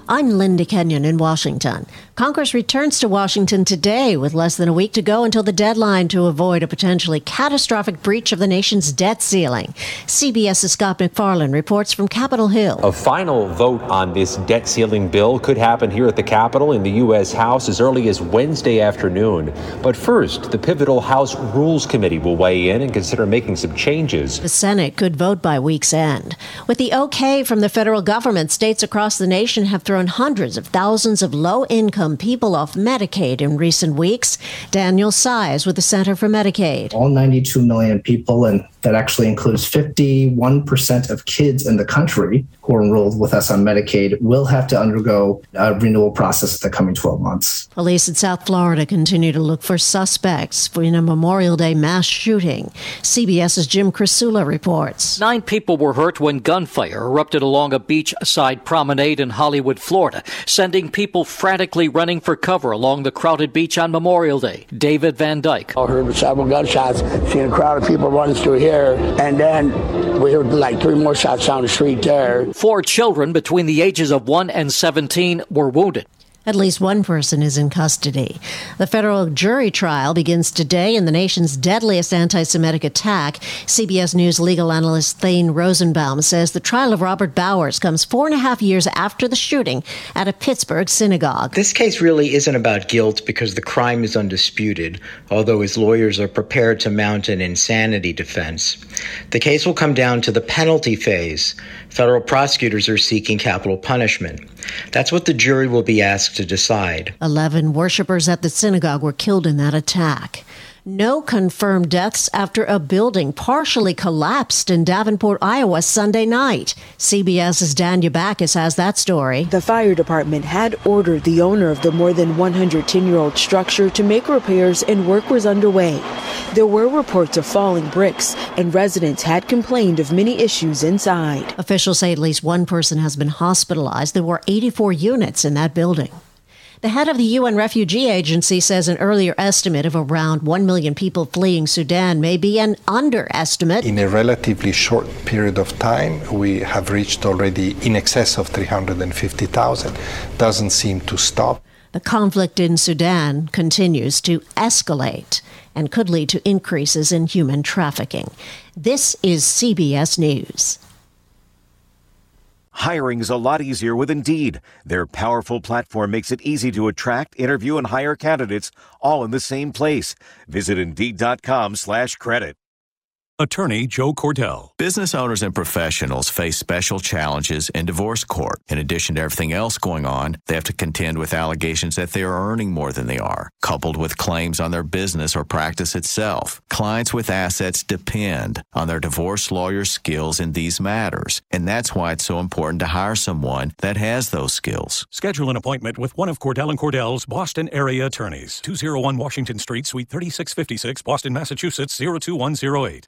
I'm Linda Kenyon in Washington. Congress returns to Washington today with less than a week to go until the deadline to avoid a potentially catastrophic breach of the nation's debt ceiling. CBS's Scott MacFarlane reports from Capitol Hill. A final vote on this debt ceiling bill could happen here at the Capitol in the U.S. House as early as Wednesday afternoon. But first, the pivotal House Rules Committee will weigh in and consider making some changes. The Senate could vote by week's end. With the okay from the federal government, states across the nation have thrown hundreds of thousands of low income people off Medicaid in recent weeks. Daniel Tsai with the Center for Medicaid. All 92 million people, and that actually includes 51% of kids in the country who are enrolled with us on Medicaid, will have to undergo a renewal process in the coming 12 months. Police in South Florida continue to look for suspects in a Memorial Day mass shooting. CBS's Jim Krasula reports. Nine people were hurt when gunfire erupted along a beachside promenade in Hollywood, Florida, sending people frantically running for cover along the crowded beach on Memorial Day. David Van Dyke. I heard several gunshots, seeing a crowd of people running through here, and then we heard like three more shots down the street there. Four children between the ages of 1 and 17 were wounded. At least one person is in custody. The federal jury trial begins today in the nation's deadliest anti Semitic attack. CBS News legal analyst Thane Rosenbaum says the trial of Robert Bowers comes four and a half years after the shooting at a Pittsburgh synagogue. This case really isn't about guilt because the crime is undisputed, although his lawyers are prepared to mount an insanity defense. The case will come down to the penalty phase. Federal prosecutors are seeking capital punishment. That's what the jury will be asked to decide. Eleven worshippers at the synagogue were killed in that attack. No confirmed deaths after a building partially collapsed in Davenport, Iowa Sunday night. CBS's Dan Yabakis has that story. The fire department had ordered the owner of the more than 110 year old structure to make repairs, and work was underway. There were reports of falling bricks, and residents had complained of many issues inside. Officials say at least one person has been hospitalized. There were 84 units in that building. The head of the UN Refugee Agency says an earlier estimate of around 1 million people fleeing Sudan may be an underestimate. In a relatively short period of time, we have reached already in excess of 350,000. Doesn't seem to stop. The conflict in Sudan continues to escalate and could lead to increases in human trafficking. This is CBS News. Hiring's a lot easier with Indeed. Their powerful platform makes it easy to attract, interview, and hire candidates all in the same place. Visit Indeed.com slash credit. Attorney Joe Cordell. Business owners and professionals face special challenges in divorce court. In addition to everything else going on, they have to contend with allegations that they are earning more than they are, coupled with claims on their business or practice itself. Clients with assets depend on their divorce lawyer's skills in these matters, and that's why it's so important to hire someone that has those skills. Schedule an appointment with one of Cordell and Cordell's Boston area attorneys. 201 Washington Street, Suite 3656, Boston, Massachusetts 02108.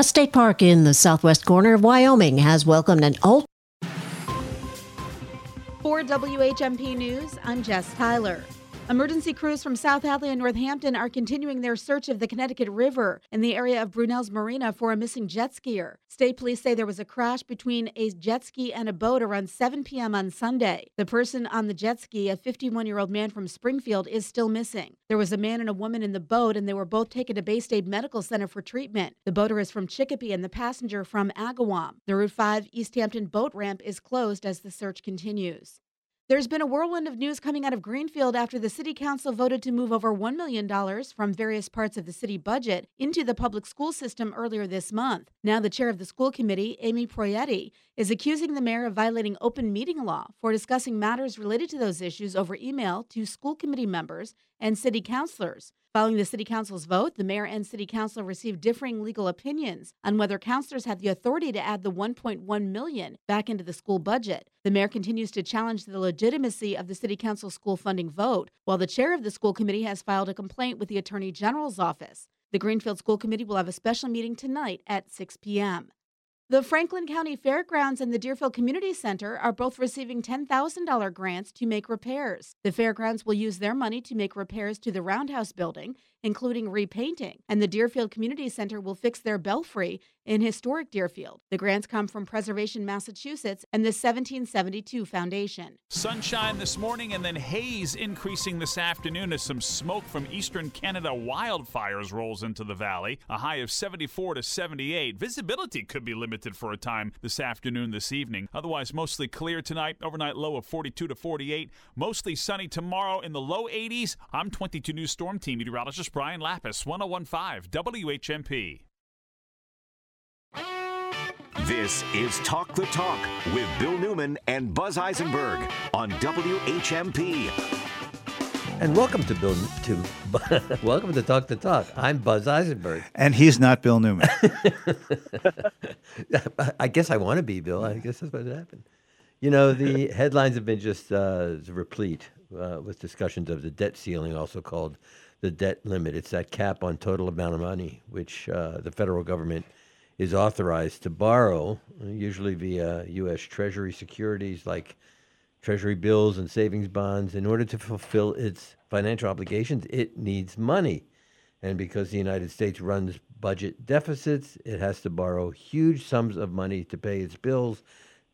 A state park in the southwest corner of Wyoming has welcomed an old. For WHMP News, I'm Jess Tyler. Emergency crews from South Hadley and Northampton are continuing their search of the Connecticut River in the area of Brunelle's Marina for a missing jet skier. State police say there was a crash between a jet ski and a boat around 7 p.m. on Sunday. The person on the jet ski, a 51 year old man from Springfield, is still missing. There was a man and a woman in the boat, and they were both taken to Baystate Medical Center for treatment. The boater is from Chicopee and the passenger from Agawam. The Route 5 Easthampton boat ramp is closed as the search continues. There's been a whirlwind of news coming out of Greenfield after the city council voted to move over $1 million from various parts of the city budget into the public school system earlier this month. Now, the chair of the school committee, Amy Proietti, is accusing the mayor of violating open meeting law for discussing matters related to those issues over email to school committee members and city councilors. Following the City Council's vote, the mayor and City Council received differing legal opinions on whether councilors had the authority to add the 1.1 million back into the school budget. The mayor continues to challenge the legitimacy of the City Council school funding vote, while the chair of the school committee has filed a complaint with the Attorney General's office. The Greenfield School Committee will have a special meeting tonight at 6 p.m. The Franklin County Fairgrounds and the Deerfield Community Center are both receiving $10,000 grants to make repairs. The fairgrounds will use their money to make repairs to the Roundhouse building, including repainting, and the Deerfield Community Center will fix their belfry in historic Deerfield. The grants come from Preservation Massachusetts and the 1772 Foundation. Sunshine this morning and then haze increasing this afternoon as some smoke from eastern Canada wildfires rolls into the valley. A high of 74 to 78. Visibility could be limited for a time this afternoon, this evening. Otherwise, mostly clear tonight. Overnight low of 42 to 48. Mostly sunny tomorrow in the low 80s. I'm 22 News Storm Team meteorologist Brian Lapis, 1015 WHMP. This is Talk the Talk with Bill Newman and Buzz Eisenberg on WHMP. And welcome to Bill to <laughs> welcome to Talk the Talk. I'm Buzz Eisenberg, and he's not Bill Newman. <laughs> I guess I want to be Bill. I guess that's what happened. You know, the <laughs> headlines have been just uh, replete uh, with discussions of the debt ceiling, also called the debt limit. It's that cap on total amount of money which uh, the federal government is authorized to borrow, usually via U.S. Treasury securities like Treasury bills and savings bonds. In order to fulfill its financial obligations, it needs money. And because the United States runs budget deficits, it has to borrow huge sums of money to pay its bills.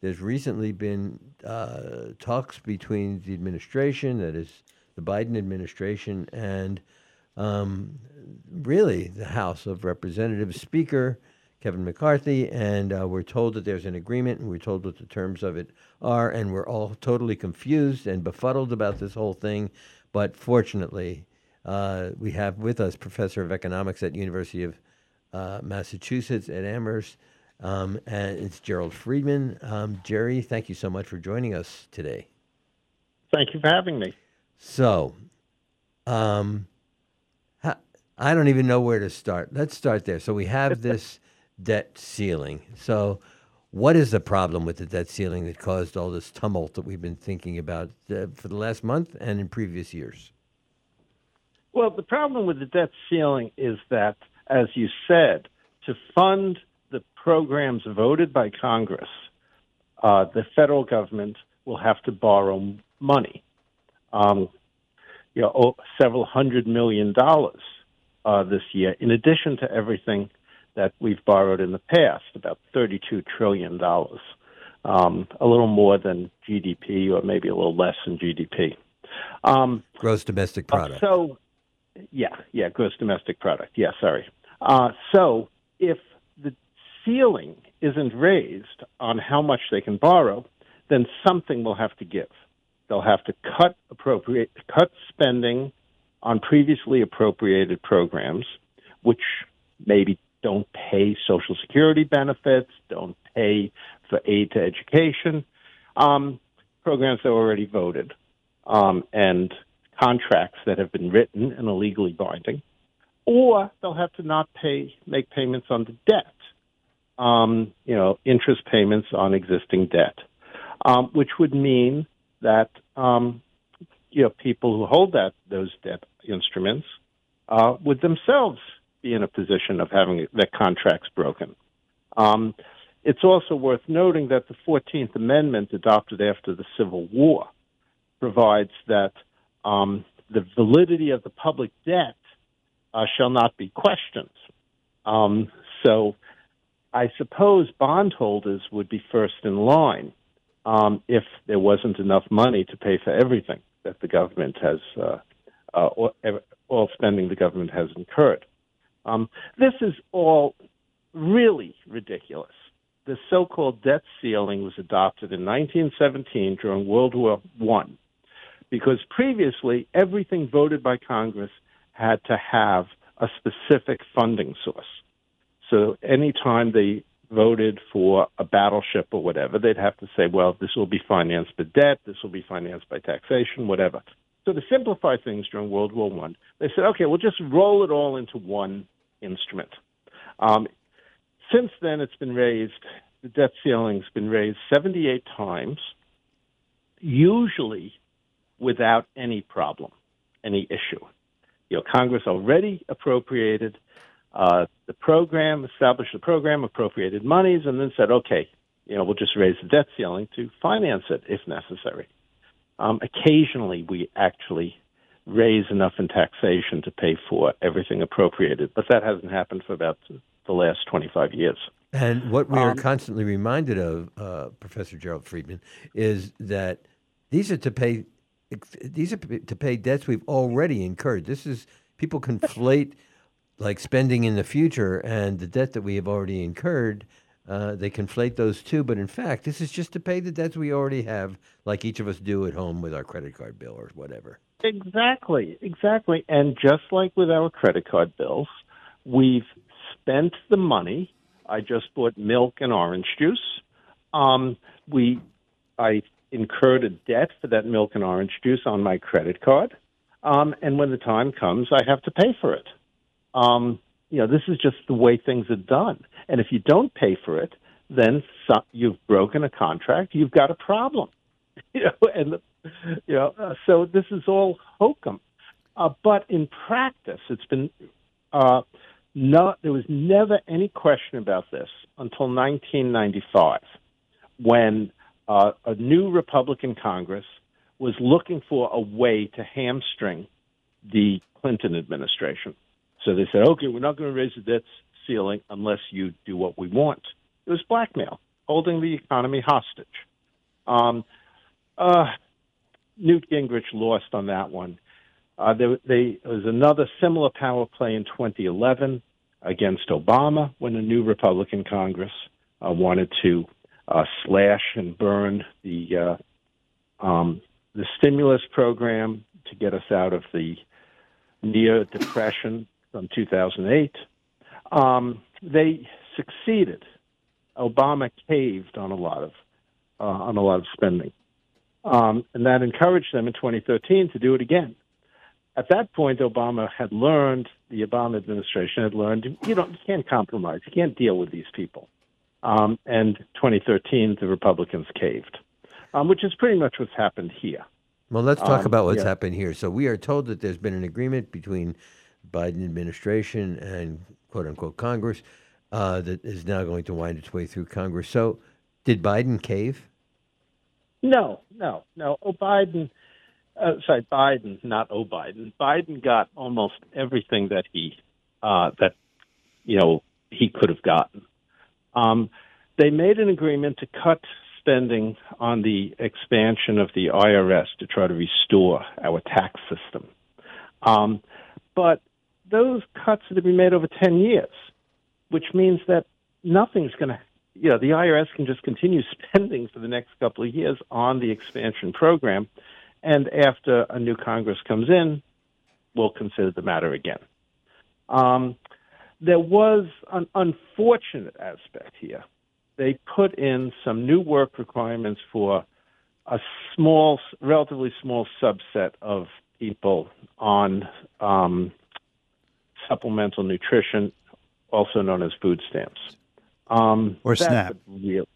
There's recently been uh, talks between the administration, that is the Biden administration, and um, really the House of Representatives Speaker Kevin McCarthy, and uh, we're told that there's an agreement, and we're told what the terms of it are, and we're all totally confused and befuddled about this whole thing. But fortunately, uh, we have with us Professor of Economics at University of uh, Massachusetts at Amherst, um, and it's Gerald Friedman. Um, Jerry, thank you so much for joining us today. Thank you for having me. So, um, I don't even know where to start. Let's start there. So we have <laughs> this debt ceiling. So, what is the problem with the debt ceiling that caused all this tumult that we've been thinking about uh, for the last month and in previous years? Well, the problem with the debt ceiling is that, as you said, to fund the programs voted by Congress, uh, the federal government will have to borrow money. Um, you know, several hundred million dollars uh, this year, in addition to everything that we've borrowed in the past, about $32 trillion, um, a little more than GDP or maybe a little less than GDP. Um, gross domestic product. Uh, so, yeah, yeah, gross domestic product. Yeah, sorry. Uh, so, if the ceiling isn't raised on how much they can borrow, then something will have to give. They'll have to cut appropriate cut spending on previously appropriated programs, which maybe don't pay Social Security benefits, don't pay for aid to education, um, programs that are already voted, um, and contracts that have been written and are legally binding, or they'll have to not pay make payments on the debt, um, you know, interest payments on existing debt, um, which would mean that um, you know people who hold that those debt instruments uh, would themselves be in a position of having their contracts broken. Um, it's also worth noting that the 14th Amendment, adopted after the Civil War, provides that um, the validity of the public debt uh, shall not be questioned. Um, so I suppose bondholders would be first in line um, if there wasn't enough money to pay for everything that the government has, uh, uh, all, all spending the government has incurred. Um, this is all really ridiculous. The so-called debt ceiling was adopted in 1917 during World War One, because previously everything voted by Congress had to have a specific funding source. So anytime they voted for a battleship or whatever, they'd have to say, well, this will be financed by debt, this will be financed by taxation, whatever. So to simplify things during World War One, they said, okay, we'll just roll it all into one instrument. Um, since then, it's been raised. The debt ceiling's been raised 78 times, usually without any problem, any issue. You know, Congress already appropriated uh, the program, established the program, appropriated monies, and then said, okay, you know, we'll just raise the debt ceiling to finance it if necessary. Um, occasionally, we actually raise enough in taxation to pay for everything appropriated, but that hasn't happened for about the last 25 years. And what we are Um, constantly reminded of, uh, Professor Gerald Friedman, is that these are to pay these are to pay debts we've already incurred. This is people conflate like spending in the future and the debt that we have already incurred. Uh, they conflate those two, but in fact, this is just to pay the debts we already have, like each of us do at home with our credit card bill or whatever. Exactly, exactly. And just like with our credit card bills, we've spent the money. I just bought milk and orange juice. Um, we, I incurred a debt for that milk and orange juice on my credit card, um, and when the time comes, I have to pay for it. Um, you know, this is just the way things are done. And if you don't pay for it, then so, you've broken a contract. You've got a problem. <laughs> You know, and <laughs> you know, uh, so this is all hokum. Uh, but in practice, it's been uh, not. There was never any question about this until 1995, when uh, a new Republican Congress was looking for a way to hamstring the Clinton administration. So they said, okay, we're not going to raise the debt ceiling unless you do what we want. It was blackmail, holding the economy hostage. Um, uh, Newt Gingrich lost on that one. Uh, there, they, there was another similar power play in 2011 against Obama when a new Republican Congress uh, wanted to uh, slash and burn the uh, um, the stimulus program to get us out of the near depression from 2008. Um, they succeeded. Obama caved on a lot of uh, on a lot of spending, um, and that encouraged them in 2013 to do it again. At that point, Obama had learned the Obama administration had learned you don't you can't compromise, you can't deal with these people. Um, and 2013, the Republicans caved, um, which is pretty much what's happened here. Well, let's talk Um, about what's yeah. happened here. So we are told that there's been an agreement between Biden administration and quote unquote Congress uh, that is now going to wind its way through Congress. So did Biden cave? No, no, no. Oh, Biden, uh, sorry, Biden, not oh Biden. Biden got almost everything that he uh, that you know he could have gotten. Um, they made an agreement to cut spending on the expansion of the IRS to try to restore our tax system. Um, but those cuts are to be made over 10 years, which means that nothing's going to, you know, the IRS can just continue <laughs> spending for the next couple of years on the expansion program. And after a new Congress comes in, we'll consider the matter again. Um, there was an unfortunate aspect here. They put in some new work requirements for a small, relatively small subset of people on um, supplemental nutrition, also known as food stamps. Um, Or SNAP. Real,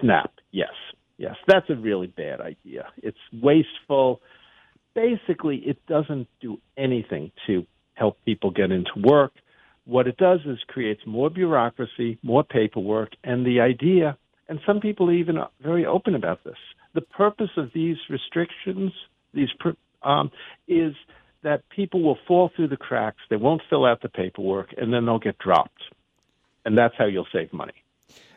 SNAP, yes, yes. That's a really bad idea. It's wasteful. Basically, it doesn't do anything to help people get into work. What it does is creates more bureaucracy, more paperwork, and the idea, and some people are even very open about this. The purpose of these restrictions, these um, is that people will fall through the cracks. They won't fill out the paperwork, and then they'll get dropped. And that's how you'll save money,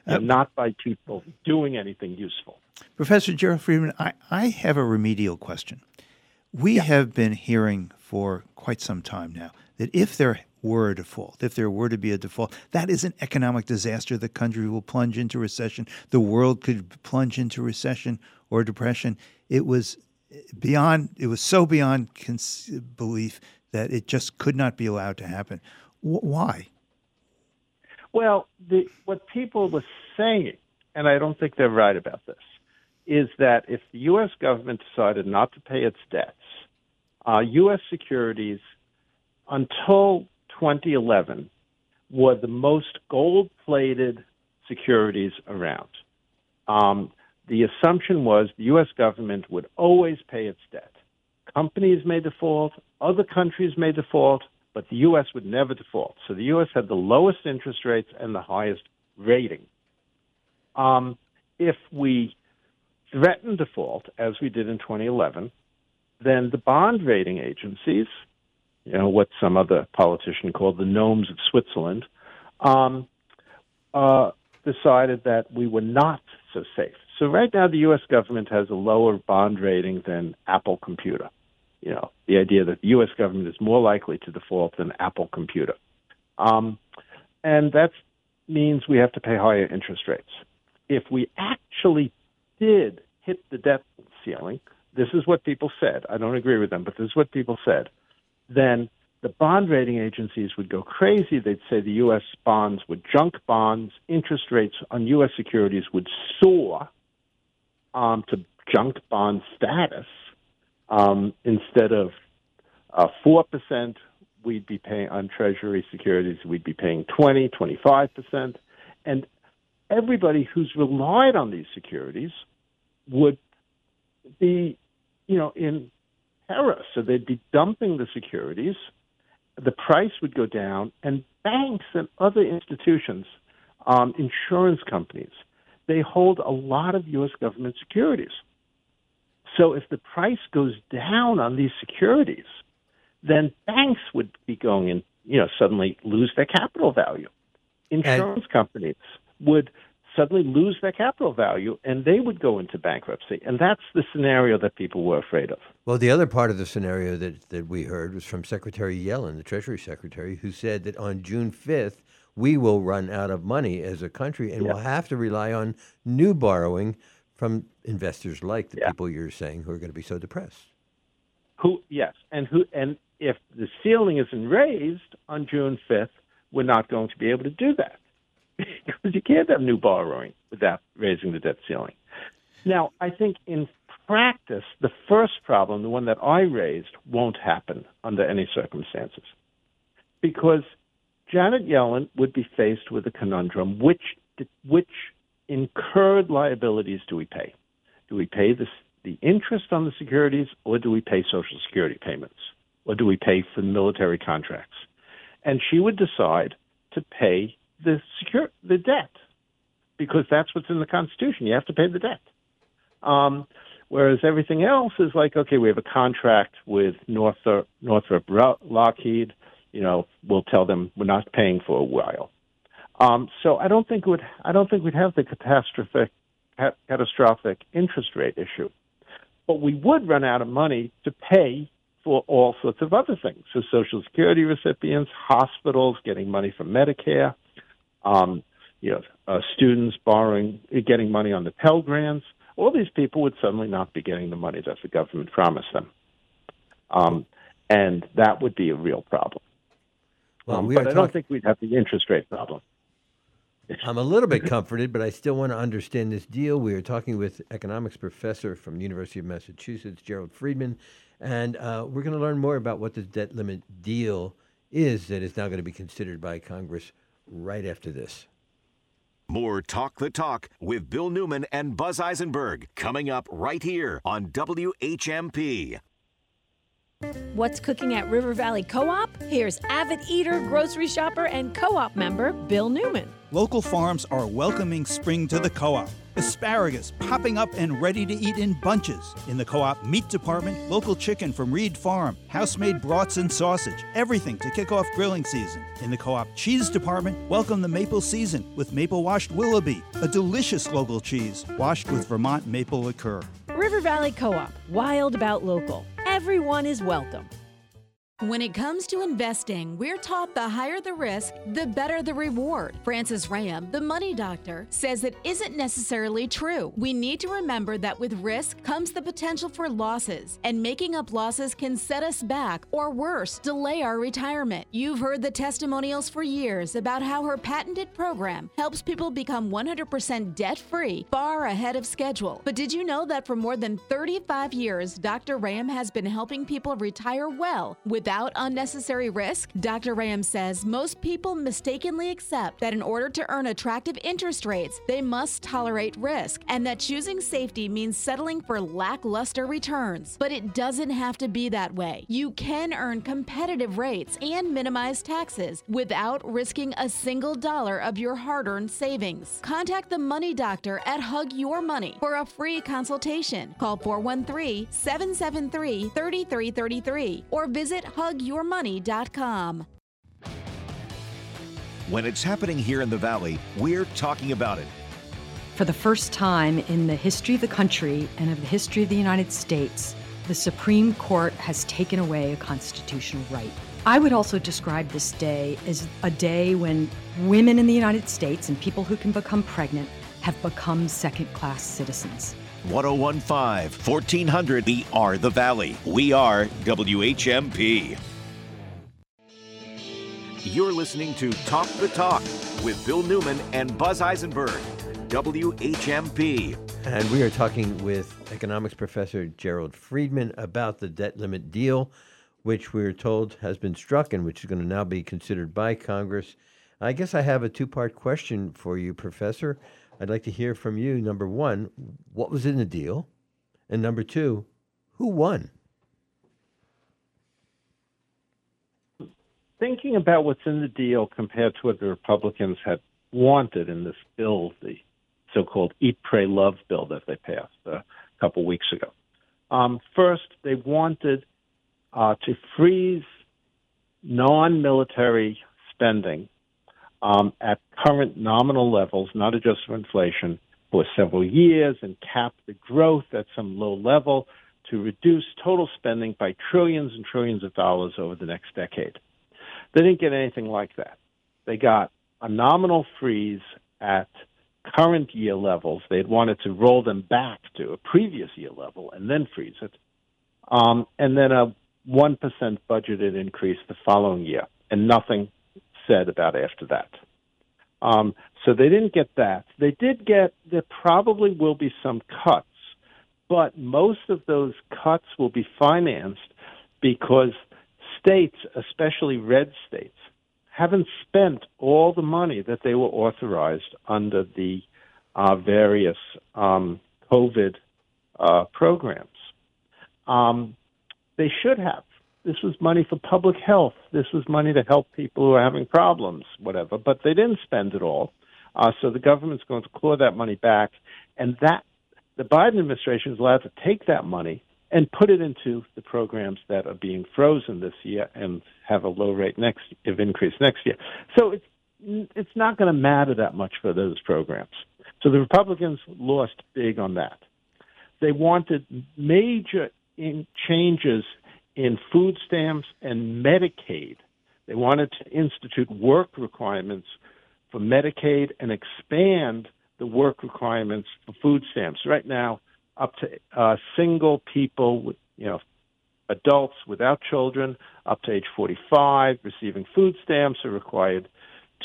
uh, and not by people doing anything useful. Professor Gerald Friedman, I, I have a remedial question. We have been hearing for quite some time now that if there were a default, if there were to be a default, that is an economic disaster. The country will plunge into recession. The world could plunge into recession or depression. It was beyond, it was so beyond cons- belief that it just could not be allowed to happen. Wh- why? Well, the, what people were saying, and I don't think they're right about this, is that if the U.S. government decided not to pay its debts, uh, U.S. securities until 2011 were the most gold plated securities around. Um, the assumption was the U.S. government would always pay its debt. Companies may default, other countries may default, but the U.S. would never default. So the U.S. had the lowest interest rates and the highest rating. Um, if we threaten default, as we did in 2011, then the bond rating agencies, you know, what some other politician called the gnomes of Switzerland, um, uh, decided that we were not so safe. So right now, the U.S. government has a lower bond rating than Apple Computer. You know, the idea that the U.S. government is more likely to default than Apple Computer, um, and that means we have to pay higher interest rates. If we actually did hit the debt ceiling, this is what people said. I don't agree with them, but this is what people said. Then the bond rating agencies would go crazy. They'd say the U.S. bonds were junk bonds. Interest rates on U.S. securities would soar um, to junk bond status. Um, instead of uh, 4%, we'd be paying on Treasury securities, we'd be paying 20, 25%. And everybody who's relied on these securities would be, you know, in terror. So they'd be dumping the securities the price would go down, and banks and other institutions, um, insurance companies, they hold a lot of U.S. government securities. So if the price goes down on these securities, then banks would be going and you know suddenly lose their capital value. Insurance and, companies would suddenly lose their capital value and they would go into bankruptcy. And that's the scenario that people were afraid of. Well, the other part of the scenario that, that we heard was from Secretary Yellen, the Treasury Secretary, who said that on June 5th, we will run out of money as a country and yeah. we'll have to rely on new borrowing from investors like the yeah. people you're saying who are going to be so depressed. Who yes, and who and if the ceiling isn't raised on June 5th, we're not going to be able to do that <laughs> because you can't have new borrowing without raising the debt ceiling. Now, I think in practice, the first problem, the one that I raised, won't happen under any circumstances because Janet Yellen would be faced with a conundrum: which which incurred liabilities do we pay? Do we pay the the interest on the securities, or do we pay Social Security payments, or do we pay for military contracts? And she would decide to pay the secure the debt because that's what's in the Constitution. You have to pay the debt. Um, whereas everything else is like, okay, we have a contract with Northrop, Northrop Lockheed. You know, we'll tell them we're not paying for a while. Um, so I don't think would I don't think we'd have the catastrophic catastrophic interest rate issue, but we would run out of money to pay for all sorts of other things. So Social Security recipients, hospitals getting money from Medicare um, you know, uh, students borrowing, getting money on the Pell Grants. All these people would suddenly not be getting the money that the government promised them, um, and that would be a real problem. Well, um, we but I don't think we'd have the interest rate problem. I'm a little bit comforted, but I still want to understand this deal. We are talking with economics professor from the University of Massachusetts, Gerald Friedman, and uh, we're going to learn more about what the debt limit deal is that is now going to be considered by Congress right after this. More Talk the Talk with Bill Newman and Buzz Eisenberg coming up right here on WHMP. What's cooking at River Valley Co op? Here's avid eater, grocery shopper, and co op member Bill Newman. Local farms are welcoming spring to the co op Asparagus popping up and ready to eat in bunches. In the co op meat department, local chicken from Reed Farm, house made brats and sausage, everything to kick off grilling season. In the co op cheese department, welcome the maple season with maple washed Willoughby, a delicious local cheese washed with Vermont maple liqueur. River Valley Co op, wild about local. Everyone is welcome. When it comes to investing, we're taught the higher the risk, the better the reward. Francis Ram, the money doctor, says it isn't necessarily true. We need to remember that with risk comes the potential for losses, and making up losses can set us back or worse, delay our retirement. You've heard the testimonials for years about how her patented program helps people become 100% debt free far ahead of schedule. But did you know that for more than 35 years, Dr. Ram has been helping people retire well with without unnecessary risk? Dr. Ram says most people mistakenly accept that in order to earn attractive interest rates, they must tolerate risk, and that choosing safety means settling for lackluster returns. But it doesn't have to be that way. You can earn competitive rates and minimize taxes without risking a single dollar of your hard earned savings. Contact the Money Doctor at Hug Your Money for a free consultation. Call 413 773 3333 or visit hugyourmoney.com. When it's happening here in the Valley, we're talking about it. For the first time in the history of the country and of the history of the United States, the Supreme Court has taken away a constitutional right. I would also describe this day as a day when women in the United States and people who can become pregnant have become second class citizens. 1015 1400 We are the Valley. We are WHMP. You're listening to Talk the Talk with Bill Newman and Buzz Eisenberg. WHMP. And we are talking with economics professor Gerald Friedman about the debt limit deal, which we're told has been struck and which is going to now be considered by Congress. I guess I have a two part question for you, Professor. I'd like to hear from you. Number one, what was in the deal? And number two, who won? Thinking about what's in the deal compared to what the Republicans had wanted in this bill, the so-called Eat, Pray, Love bill that they passed a couple weeks ago. Um, first, they wanted uh, to freeze non-military spending um, at current nominal levels, not adjusted for inflation, for several years and cap the growth at some low level to reduce total spending by trillions and trillions of dollars over the next decade. They didn't get anything like that. They got a nominal freeze at current year levels. They had wanted to roll them back to a previous year level and then freeze it. Um, and then a 1% budgeted increase the following year, and nothing said about after that. Um, so they didn't get that. They did get, there probably will be some cuts, but most of those cuts will be financed because states, especially red states, haven't spent all the money that they were authorized under the uh, various um, COVID uh, programs. Um, they should have. This was money for public health. This was money to help people who are having problems, whatever. But they didn't spend it all. Uh, so the government's going to claw that money back, and that the Biden administration is allowed to take that money and put it into the programs that are being frozen this year and have a low rate next of increase next year. So it's it's not going to matter that much for those programs. So the Republicans lost big on that. They wanted major in changes in food stamps and Medicaid. They wanted to institute work requirements for Medicaid and expand the work requirements for food stamps. Right now, up to uh, single people, with, you know, adults without children, up to age 45, receiving food stamps are required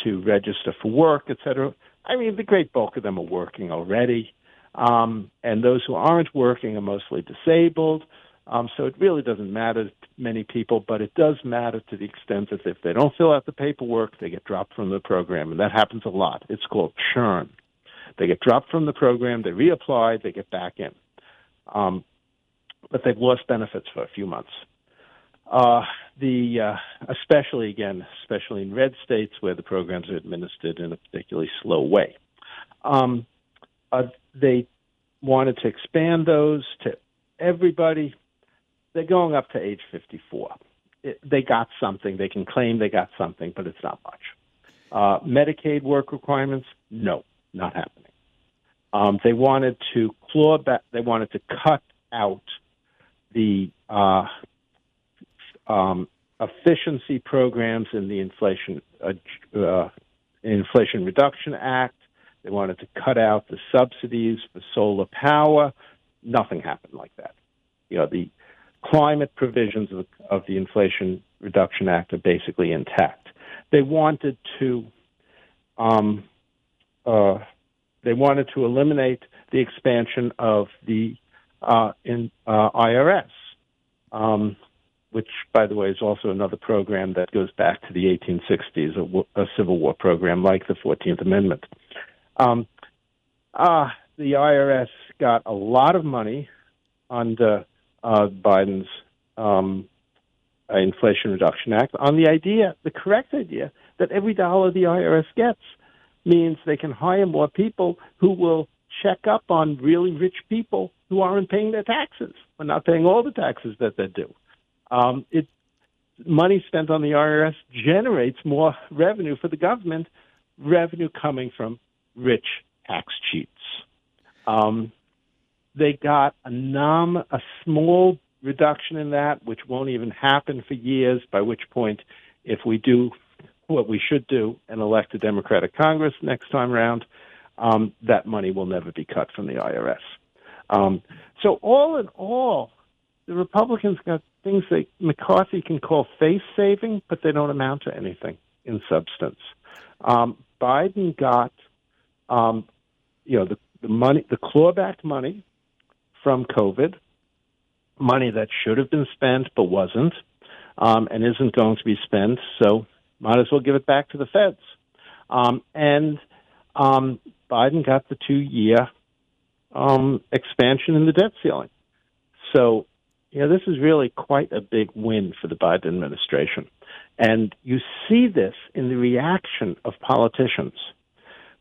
to register for work, et cetera. I mean, the great bulk of them are working already. Um, and those who aren't working are mostly disabled. Um, so it really doesn't matter to many people, but it does matter to the extent that if they don't fill out the paperwork, they get dropped from the program. And that happens a lot. It's called churn. They get dropped from the program, they reapply, they get back in. Um, but they've lost benefits for a few months. Uh, the uh, especially again, especially in red states where the programs are administered in a particularly slow way. Um, uh, they wanted to expand those to everybody they're going up to age 54. It, they got something. They can claim they got something, but it's not much. Uh, Medicaid work requirements, no, not happening. Um, they wanted to claw back. They wanted to cut out the uh, um, efficiency programs in the Inflation uh, uh, Inflation Reduction Act. They wanted to cut out the subsidies for solar power. Nothing happened like that. You know, the climate provisions of, of the Inflation Reduction Act are basically intact. They wanted to um, uh, they wanted to eliminate the expansion of the uh, in uh, IRS, um, which, by the way, is also another program that goes back to the 1860s, a, Civil War program like the 14th Amendment. Um, uh, the IRS got a lot of money under uh, Biden's um, Inflation Reduction Act on the idea, the correct idea, that every dollar the IRS gets means they can hire more people who will check up on really rich people who aren't paying their taxes or not paying all the taxes that they do. Um, it money spent on the IRS generates more revenue for the government, revenue coming from rich tax cheats. Um, they got a num a small reduction in that, which won't even happen for years. By which point, if we do what we should do and elect a Democratic Congress next time around, um, that money will never be cut from the IRS. Um, so all in all, the Republicans got things that McCarthy can call face saving, but they don't amount to anything in substance. Um, Biden got, um, you know, the, the money, the clawback money from COVID, money that should have been spent but wasn't, um, and isn't going to be spent. So might as well give it back to the feds. Um, and um, Biden got the two year um, expansion in the debt ceiling. So, you know, this is really quite a big win for the Biden administration. And you see this in the reaction of politicians.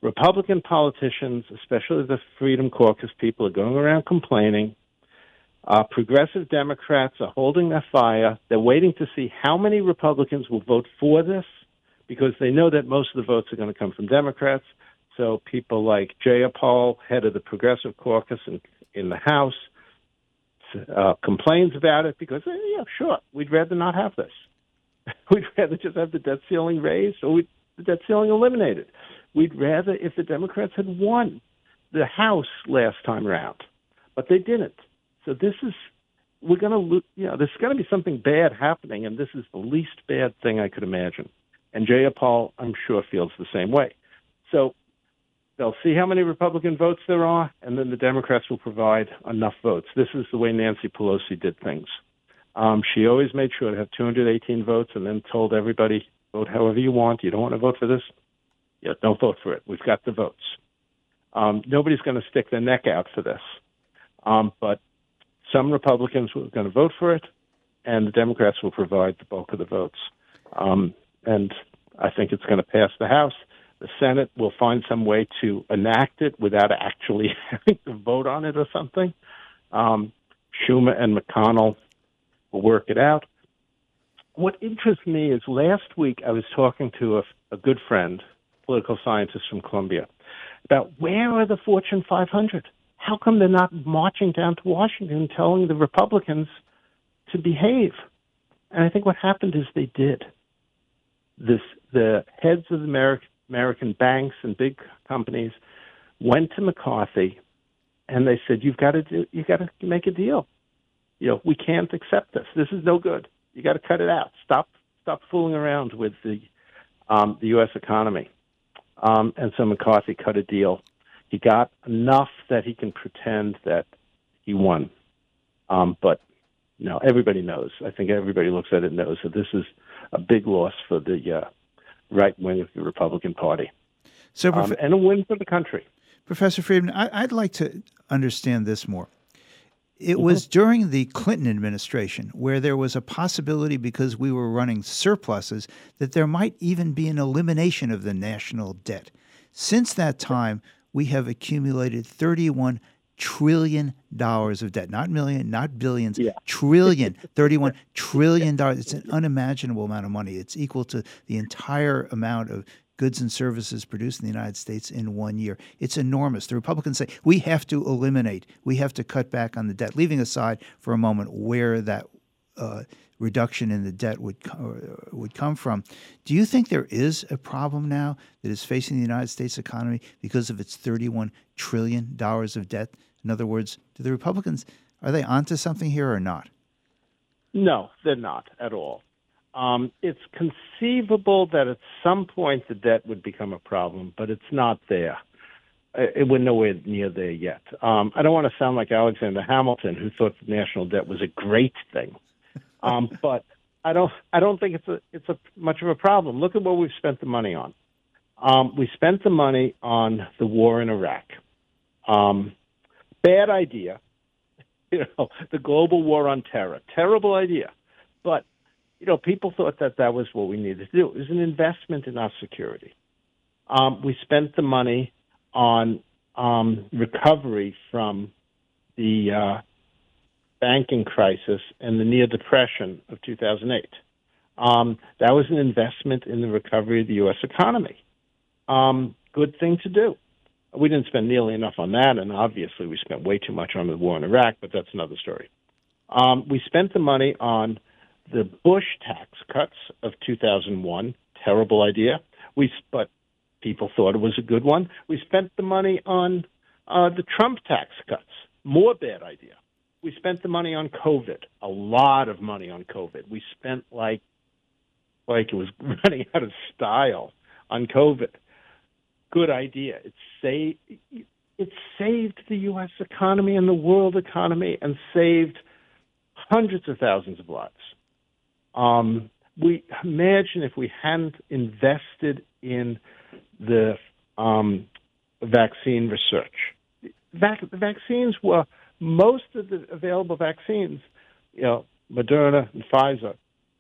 Republican politicians, especially the Freedom Caucus people, are going around complaining. Uh, progressive Democrats are holding their fire. They're waiting to see how many Republicans will vote for this because they know that most of the votes are going to come from Democrats. So people like Jayapal, head of the Progressive Caucus in, in the House, uh, complains about it because, eh, yeah, sure, we'd rather not have this. <laughs> we'd rather just have the debt ceiling raised or the debt ceiling eliminated. We'd rather if the Democrats had won the House last time around, but they didn't. So this is we're going to lose. You know, there's going to be something bad happening, and this is the least bad thing I could imagine. And Jayapal, I'm sure, feels the same way. So they'll see how many Republican votes there are, and then the Democrats will provide enough votes. This is the way Nancy Pelosi did things. Um, she always made sure to have 218 votes, and then told everybody, vote however you want. You don't want to vote for this? Yeah, don't vote for it. We've got the votes. Um, nobody's going to stick their neck out for this. Um, but some Republicans are going to vote for it, and the Democrats will provide the bulk of the votes. Um, and I think it's going to pass the House. The Senate will find some way to enact it without actually <laughs> having to vote on it or something. Um, Schumer and McConnell will work it out. What interests me is last week I was talking to a, a good friend, political scientist from Columbia, about where are the Fortune 500? How come they're not marching down to Washington telling the Republicans to behave? And I think what happened is they did this, the heads of the American, American banks and big companies went to McCarthy and they said, "You've got to do, you've got to make a deal. You know, we can't accept this. This is no good. You got to cut it out. Stop, stop fooling around with the um, the U.S. economy." Um, and so McCarthy cut a deal. He got enough that he can pretend that he won, um, but no, everybody knows. I think everybody looks at it and knows that this is a big loss for the uh, right wing of the Republican Party. So, um, and a win for the country. Professor Friedman, I, would like to understand this more. It mm-hmm. was during the Clinton administration where there was a possibility, because we were running surpluses, that there might even be an elimination of the national debt. Since that time, we have accumulated 31 trillion dollars of debt. Not million not billions. Yeah. trillion. <laughs> 31 trillion dollars. It's an unimaginable amount of money. It's equal to the entire amount of goods and services produced in the United States in one year it's enormous the republicans say we have to eliminate we have to cut back on the debt leaving aside for a moment where that uh, reduction in the debt would co- would come from. Do you think there is a problem now that is facing the United States economy because of its 31 trillion dollars of debt? In other words, do the Republicans are they onto something here or not? No, they're not at all. Um, it's conceivable that at some point the debt would become a problem, but it's not there. It, we're nowhere near there yet. Um, I don't want to sound like Alexander Hamilton, who thought the national debt was a great thing, <laughs> um, but I don't. I don't think it's a it's a much of a problem. Look at what we've spent the money on. Um, we spent the money on the war in Iraq. Um, bad idea. <laughs> You know, the global war on terror. Terrible idea. But you know, people thought that that was what we needed to do. It was an investment in our security. Um, we spent the money on um, recovery from the uh, banking crisis and the near depression of 2008. Um, that was an investment in the recovery of the U.S. economy. Um, good thing to do. We didn't spend nearly enough on that, and obviously we spent way too much on the war in Iraq, but that's another story. Um, we spent the money on the Bush tax cuts of 2001, terrible idea. We but people thought it was a good one. We spent the money on uh, the Trump tax cuts, more bad idea. We spent the money on COVID, a lot of money on COVID. We spent like like it was <laughs> running out of style on COVID. Good idea. It saved it saved the U.S. economy and the world economy and saved hundreds of thousands of lives. Um, we imagine if we hadn't invested in the um, vaccine research. Vac- vaccines were most of the available vaccines, you know, Moderna and Pfizer,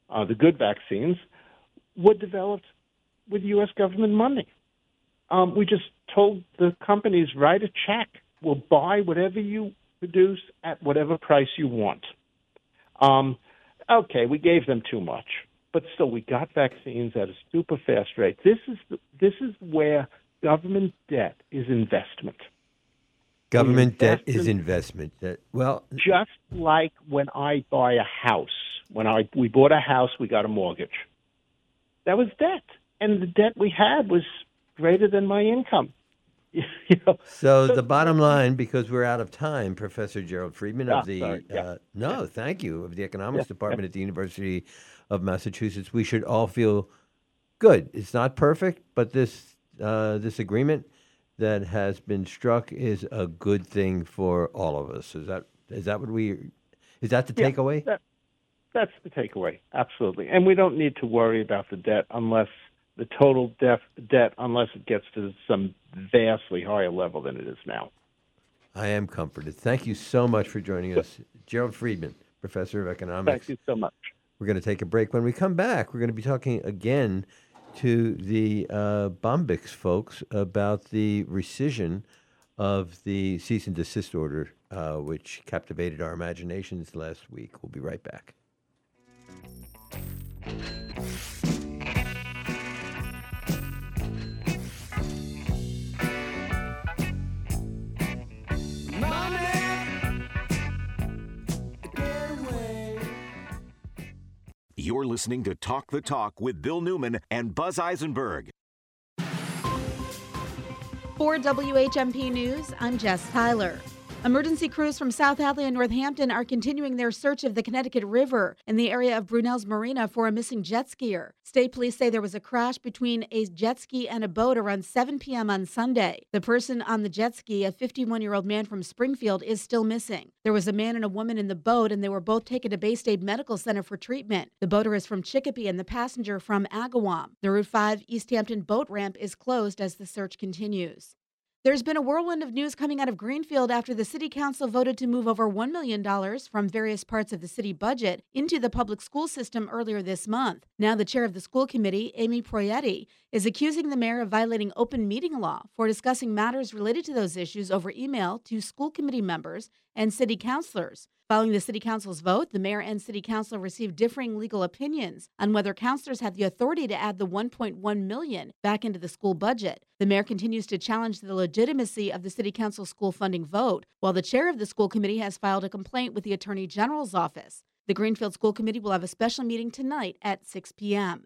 uh, the good vaccines, were developed with U.S. government money. Um, we just told the companies write a check. We'll buy whatever you produce at whatever price you want. Um, okay, we gave them too much, but still, we got vaccines at a super fast rate. This is the, this is where government debt is investment. Government debt is investment. That well, just like when I buy a house, when I we bought a house, we got a mortgage. That was debt, and the debt we had was greater than my income. <laughs> you know? So the bottom line, because we're out of time, Professor Gerald Friedman of Ah, the sorry. Yeah. uh, no, thank you of the economics Yeah. department at the University of Massachusetts. We should all feel good. It's not perfect, but this uh, this agreement that has been struck is a good thing for all of us. Is that is that what we is that the Yeah, takeaway? that- that's the takeaway, absolutely. And we don't need to worry about the debt unless the total def, debt, unless it gets to some vastly higher level than it is now. I am comforted. Thank you so much for joining us, Gerald Friedman, professor of economics. Thank you so much. We're going to take a break. When we come back, we're going to be talking again to the uh, Bombyx folks about the rescission of the cease and desist order, uh, which captivated our imaginations last week. We'll be right back. You're listening to Talk the Talk with Bill Newman and Buzz Eisenberg. For WHMP News, I'm Jess Tyler. Emergency crews from South Hadley and Northampton are continuing their search of the Connecticut River in the area of Brunelle's Marina for a missing jet skier. State police say there was a crash between a jet ski and a boat around 7 p.m. on Sunday. The person on the jet ski, a 51 year old man from Springfield, is still missing. There was a man and a woman in the boat, and they were both taken to Baystate Medical Center for treatment. The boater is from Chicopee and the passenger from Agawam. The Route 5 Easthampton boat ramp is closed as the search continues. There's been a whirlwind of news coming out of Greenfield after the City Council voted to move over $1 million from various parts of the city budget into the public school system earlier this month. Now, the chair of the school committee, Amy Proietti, is accusing the mayor of violating open meeting law for discussing matters related to those issues over email to school committee members and city councilors. Following the city council's vote, the mayor and city council received differing legal opinions on whether councilors had the authority to add the 1.1 million back into the school budget. The mayor continues to challenge the legitimacy of the city council school funding vote, while the chair of the school committee has filed a complaint with the attorney general's office. The Greenfield School Committee will have a special meeting tonight at 6 p.m.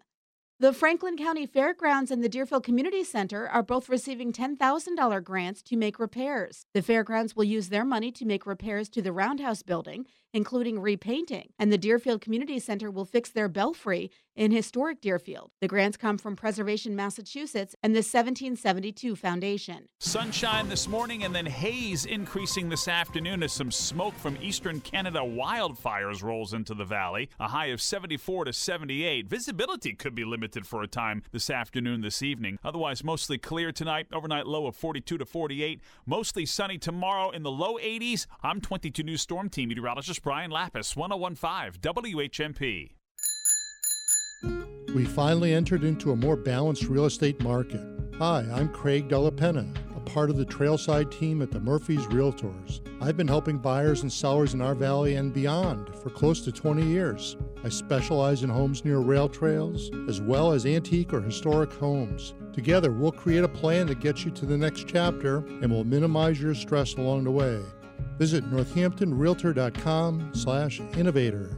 The Franklin County Fairgrounds and the Deerfield Community Center are both receiving $10,000 grants to make repairs. The fairgrounds will use their money to make repairs to the Roundhouse building, including repainting, and the Deerfield Community Center will fix their belfry in historic Deerfield. The grants come from Preservation Massachusetts and the 1772 Foundation. Sunshine this morning and then haze increasing this afternoon as some smoke from eastern Canada wildfires rolls into the valley. A high of 74 to 78. Visibility could be limited for a time this afternoon, this evening. Otherwise, mostly clear tonight. Overnight low of 42 to 48. Mostly sunny tomorrow in the low 80s. I'm 22 News Storm Team meteorologist Brian Lapis, 1015 WHMP. We finally entered into a more balanced real estate market. Hi, I'm Craig Della Penna, a part of the Trailside team at the Murphy's Realtors. I've been helping buyers and sellers in our valley and beyond for close to 20 years. I specialize in homes near rail trails, as well as antique or historic homes. Together, we'll create a plan that gets you to the next chapter and will minimize your stress along the way. Visit northamptonrealtor.com slash innovator.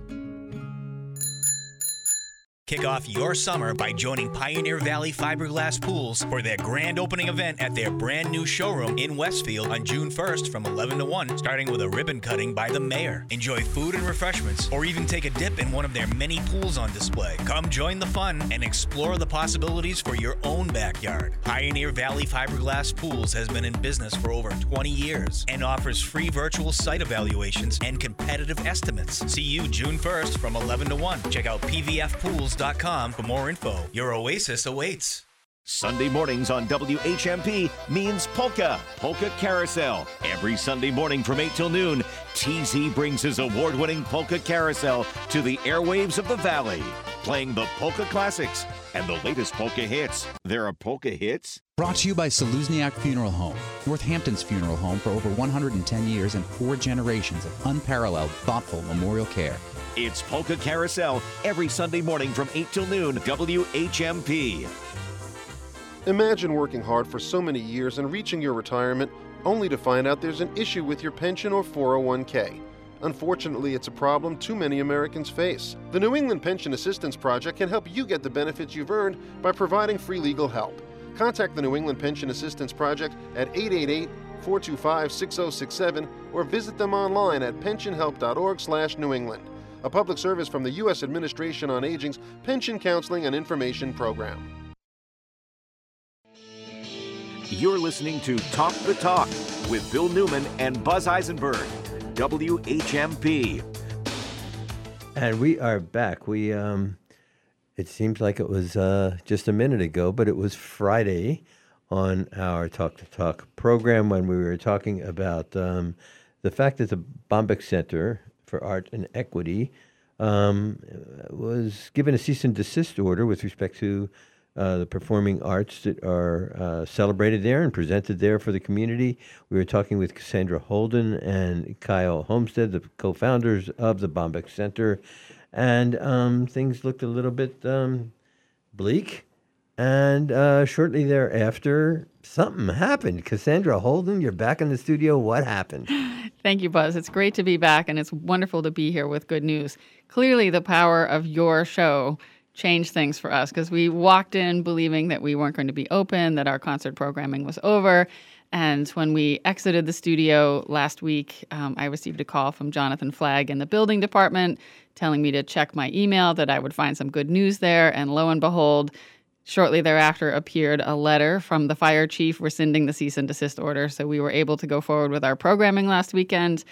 Kick off your summer by joining Pioneer Valley Fiberglass Pools for their grand opening event at their brand new showroom in Westfield on June 1st from 11 to 1, starting with a ribbon cutting by the mayor. Enjoy food and refreshments, or even take a dip in one of their many pools on display. Come join the fun and explore the possibilities for your own backyard. Pioneer Valley Fiberglass Pools has been in business for over 20 years and offers free virtual site evaluations and competitive estimates. See you June 1st from 11 to 1. Check out pvfpools.com for more info. Your oasis awaits. Sunday mornings on WHMP means Polka, Polka Carousel. Every Sunday morning from 8 till noon, TZ brings his award winning Polka Carousel to the airwaves of the Valley, playing the polka classics and the latest polka hits. There are polka hits? Brought to you by Czelusniak Funeral Home, Northampton's funeral home for over 110 years and four generations of unparalleled, thoughtful memorial care. It's Polka Carousel every Sunday morning from 8 till noon, WHMP. Imagine working hard for so many years and reaching your retirement only to find out there's an issue with your pension or 401k. Unfortunately, it's a problem too many Americans face. The New England Pension Assistance Project can help you get the benefits you've earned by providing free legal help. Contact the New England Pension Assistance Project at 888 425 6067 or visit them online at pensionhelp.org/new England. A public service from the U.S. Administration on Aging's Pension Counseling and Information Program. You're listening to Talk the Talk with Bill Newman and Buzz Eisenberg, WHMP. And we are back. We um, it seems like it was uh, just a minute ago, but it was Friday on our Talk to Talk program when we were talking about um, the fact that the Bombyx Center for Art and Equity um, was given a cease and desist order with respect to uh, the performing arts that are uh, celebrated there and presented there for the community. We were talking with Cassandra Holden and Kyle Homestead, the co founders of the Bombyx Center, and um, things looked a little bit um, bleak. And uh, shortly thereafter, something happened. Cassandra Holden, you're back in the studio. What happened? <laughs> Thank you, Buzz. It's great to be back, and it's wonderful to be here with good news. Clearly, the power of your show changed things for us because we walked in believing that we weren't going to be open, that our concert programming was over. And when we exited the studio last week, um, I received a call from Jonathan Flagg in the building department telling me to check my email, that I would find some good news there. And lo and behold, Shortly thereafter appeared a letter from the fire chief rescinding the cease and desist order. So we were able to go forward with our programming last weekend.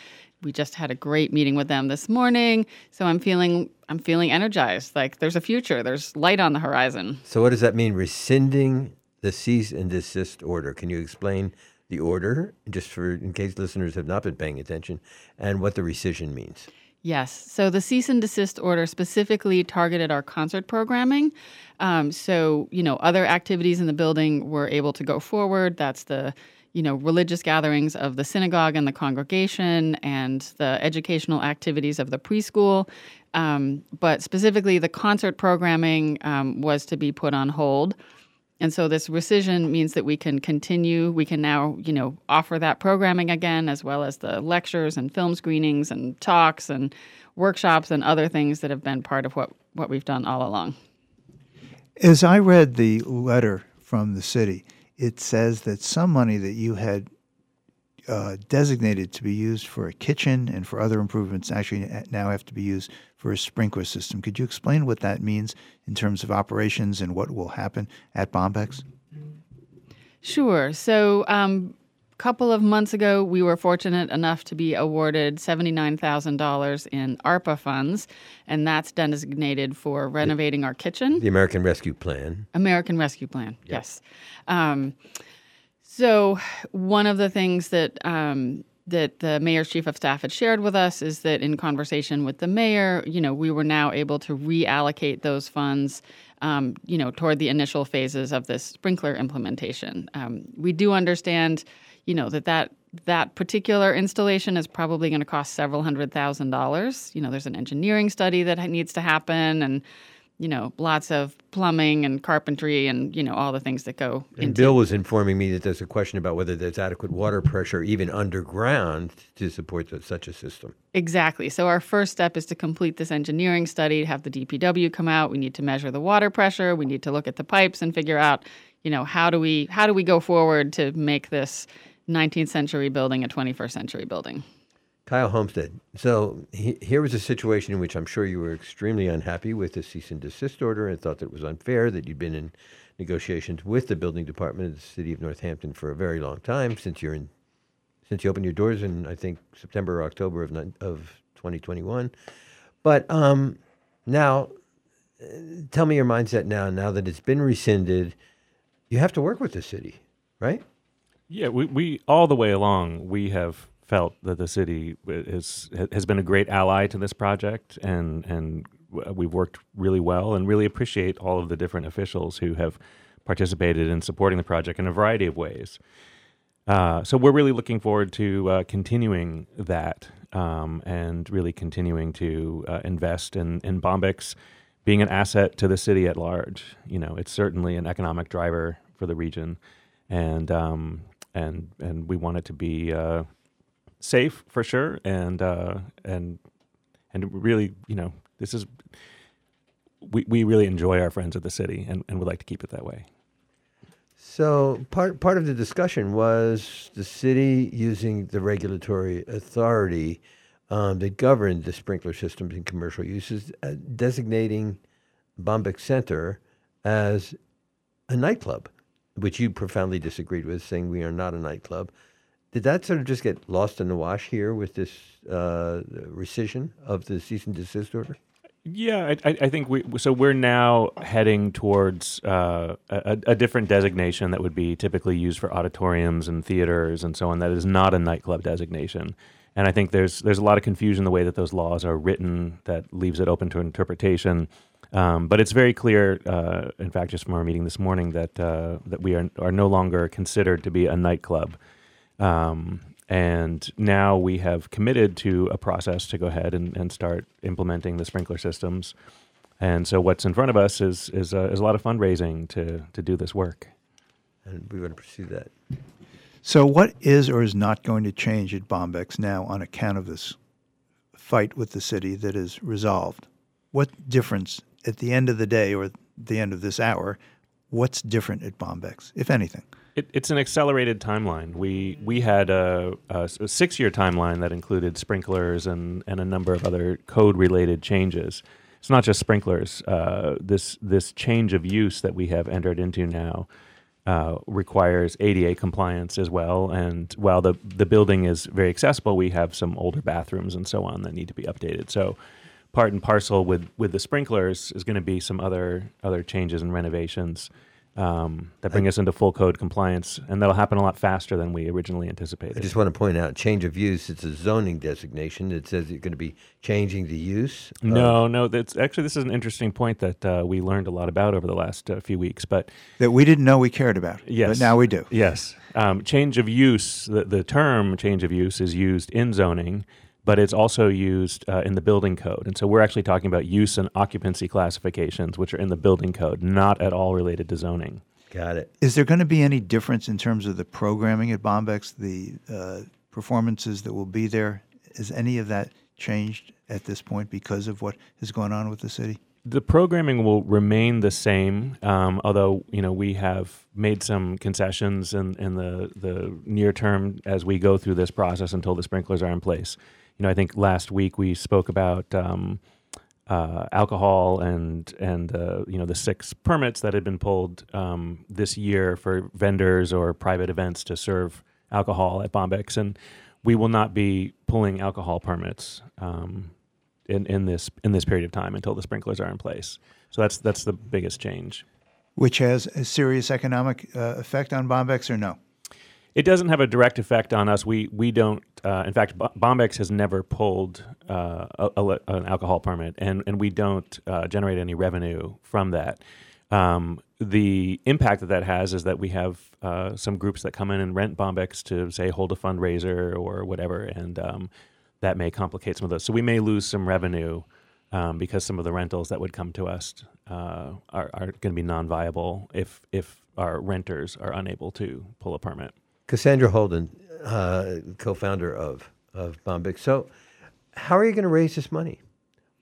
We just had a great meeting with them this morning. So I'm feeling I'm feeling energized. Like there's a future. There's light on the horizon. So what does that mean? Rescinding the cease and desist order. Can you explain the order, just for in case listeners have not been paying attention, and what the rescission means? Yes. So the cease and desist order specifically targeted our concert programming. Um, so, you know, other activities in the building were able to go forward. That's the, you know, religious gatherings of the synagogue and the congregation and the educational activities of the preschool. Um, but specifically, the concert programming um, was to be put on hold. And so this rescission means that we can continue. We can now, you know, offer that programming again, as well as the lectures and film screenings and talks and workshops and other things that have been part of what, what we've done all along. As I read the letter from the city, it says that some money that you had uh, designated to be used for a kitchen and for other improvements actually now have to be used for a sprinkler system. Could you explain what that means in terms of operations and what will happen at Bombyx? Sure. So, um, couple of months ago, we were fortunate enough to be awarded $79,000 in ARPA funds, and that's designated for renovating our kitchen. The American Rescue Plan. American Rescue Plan, yes. Um, so, one of the things that um, that the mayor's chief of staff had shared with us is that in conversation with the mayor, you know, we were now able to reallocate those funds, um, you know, toward the initial phases of this sprinkler implementation. Um, we do understand, you know, that that that particular installation is probably going to cost several hundred thousand dollars. You know, there's an engineering study that needs to happen, and you know, lots of plumbing and carpentry and, you know, all the things that go And into Bill was informing me that there's a question about whether there's adequate water pressure even underground to support the, such a system. Exactly. So our first step is to complete this engineering study, have the DPW come out. We need to measure the water pressure. We need to look at the pipes and figure out, you know, how do we how do we go forward to make this 19th century building a 21st century building? Kyle Homestead. So he, here was a situation in which I'm sure you were extremely unhappy with the cease and desist order and thought that it was unfair that you'd been in negotiations with the building department of the city of Northampton for a very long time since you're in since you opened your doors in I think September or October of of 2021. But um, now, tell me your mindset now. Now that it's been rescinded, you have to work with the city, right? Yeah, we, we all the way along we have felt that the city is has been a great ally to this project, and and we've worked really well, and really appreciate all of the different officials who have participated in supporting the project in a variety of ways. Uh, so we're really looking forward to uh, continuing that um, and really continuing to uh, invest in in Bombyx being an asset to the city at large. You know, it's certainly an economic driver for the region, and um, and and we want it to be uh, safe for sure, and uh, and and really, you know, this is we we really enjoy our friends at the city, and, and would like to keep it that way. So part part of the discussion was the city using the regulatory authority um, that governed the sprinkler systems in commercial uses, uh, designating Bombyx Center as a nightclub, which you profoundly disagreed with, saying we are not a nightclub. Did that sort of just get lost in the wash here with this uh, rescission of the cease and desist order? Yeah, I, I think we. So we're now heading towards uh, a, a different designation that would be typically used for auditoriums and theaters and so on. That is not a nightclub designation. And I think there's there's a lot of confusion the way that those laws are written that leaves it open to interpretation. Um, but it's very clear, uh, in fact, just from our meeting this morning, that uh, that we are are no longer considered to be a nightclub. Um, and now we have committed to a process to go ahead and, and start implementing the sprinkler systems. And so what's in front of us is is, uh, is a lot of fundraising to to do this work. And we want to pursue that. So, what is or is not going to change at Bombyx now on account of this fight with the city that is resolved? What difference at the end of the day or the end of this hour? What's different at Bombyx, if anything? It, it's an accelerated timeline. We we had a, a, a six year timeline that included sprinklers and, and a number of other code related changes. It's not just sprinklers. Uh, this this change of use that we have entered into now uh, requires ADA compliance as well. And while the the building is very accessible, we have some older bathrooms and so on that need to be updated. So part and parcel with with the sprinklers is going to be some other other changes and renovations um, that bring us into full code compliance, and that'll happen a lot faster than we originally anticipated. I just want to point out change of use. It's a zoning designation. It says you're going to be changing the use. of- No, no. That's actually this is an interesting point that uh, we learned a lot about over the last uh, few weeks. But That we didn't know we cared about. yes, But now we do. Yes, um, change of use. The, the term change of use is used in zoning, but it's also used uh, in the building code. And so we're actually talking about use and occupancy classifications, which are in the building code, not at all related to zoning. Got it. Is there going to be any difference in terms of the programming at Bombyx, the uh, performances that will be there? Is any of that changed at this point because of what is going on with the city? The programming will remain the same, um, although you know we have made some concessions in, in the the near term as we go through this process until the sprinklers are in place. You know, I think last week we spoke about um, uh, alcohol and and uh, you know the six permits that had been pulled um, this year for vendors or private events to serve alcohol at Bombyx, and we will not be pulling alcohol permits um, in, in this in this period of time until the sprinklers are in place. So that's that's the biggest change. Which has a serious economic uh, effect on Bombyx, or no? It doesn't have a direct effect on us. We we don't. Uh, in fact, Bombyx has never pulled uh, a, a, an alcohol permit, and and we don't uh, generate any revenue from that. Um, the impact that that has is that we have uh, some groups that come in and rent Bombyx to say hold a fundraiser or whatever, and um, that may complicate some of those. So we may lose some revenue um, because some of the rentals that would come to us uh, are, are going to be non-viable if if our renters are unable to pull a permit. Cassandra Holden, uh, co-founder of of Bombyx. So, how are you going to raise this money?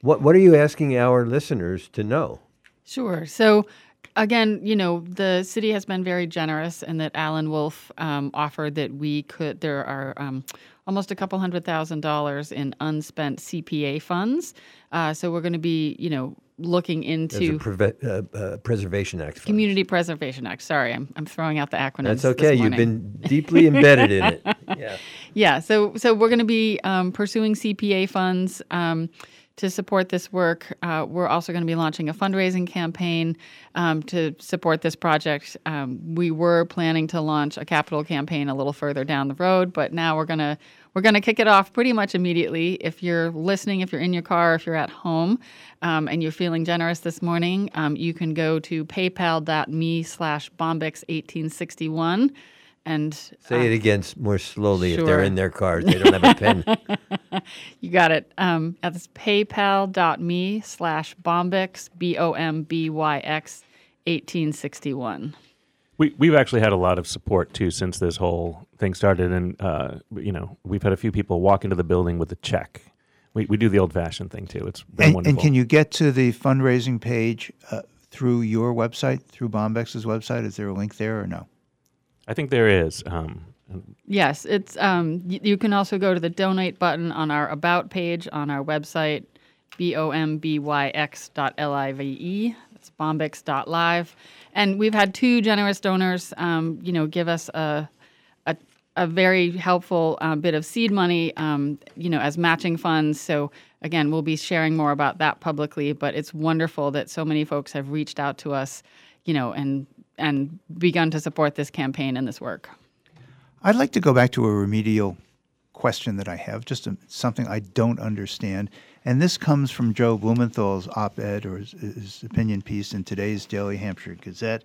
What What are you asking our listeners to know? Sure. So again, you know, the city has been very generous in that Alan Wolf um, offered that we could, there are um, almost a couple hundred thousand dollars in unspent CPA funds. Uh, so we're going to be, you know, looking into Preve- uh, uh, Preservation Act. Funds. Community Preservation Act. Sorry, I'm, I'm throwing out the acronyms. That's okay. You've been deeply embedded in it. <laughs> Yeah. Yeah. So so we're going to be um, pursuing CPA funds. Um, to support this work. Uh, we're also going to be launching a fundraising campaign um, to support this project. Um, we were planning to launch a capital campaign a little further down the road, but now we're going to we're going to kick it off pretty much immediately. If you're listening, if you're in your car, if you're at home, um, and you're feeling generous this morning, um, you can go to paypal.me slash bombyx1861 and say uh, it again more slowly sure. if they're in their cars they don't have a pen <laughs> you got it um, that's paypal.me slash bombyx b-o-m-b-y-x 1861 we, we've actually had a lot of support too since this whole thing started and uh, you know we've had a few people walk into the building with a check we, we do the old-fashioned thing too it's been and, wonderful. and can you get to the fundraising page uh, through your website through bombyx's website is there a link there or no I think there is. Um, yes, it's. Um, y- you can also go to the donate button on our about page on our website, b o m b y x dot l i v e. That's bombyx dot live, and we've had two generous donors, um, you know, give us a a, a very helpful uh, bit of seed money, um, you know, as matching funds. So again, we'll be sharing more about that publicly. But it's wonderful that so many folks have reached out to us, you know, and and begun to support this campaign and this work. I'd like to go back to a remedial question that I have, just a, something I don't understand. And this comes from Joe Blumenthal's op ed or his, his, opinion piece in today's Daily Hampshire Gazette.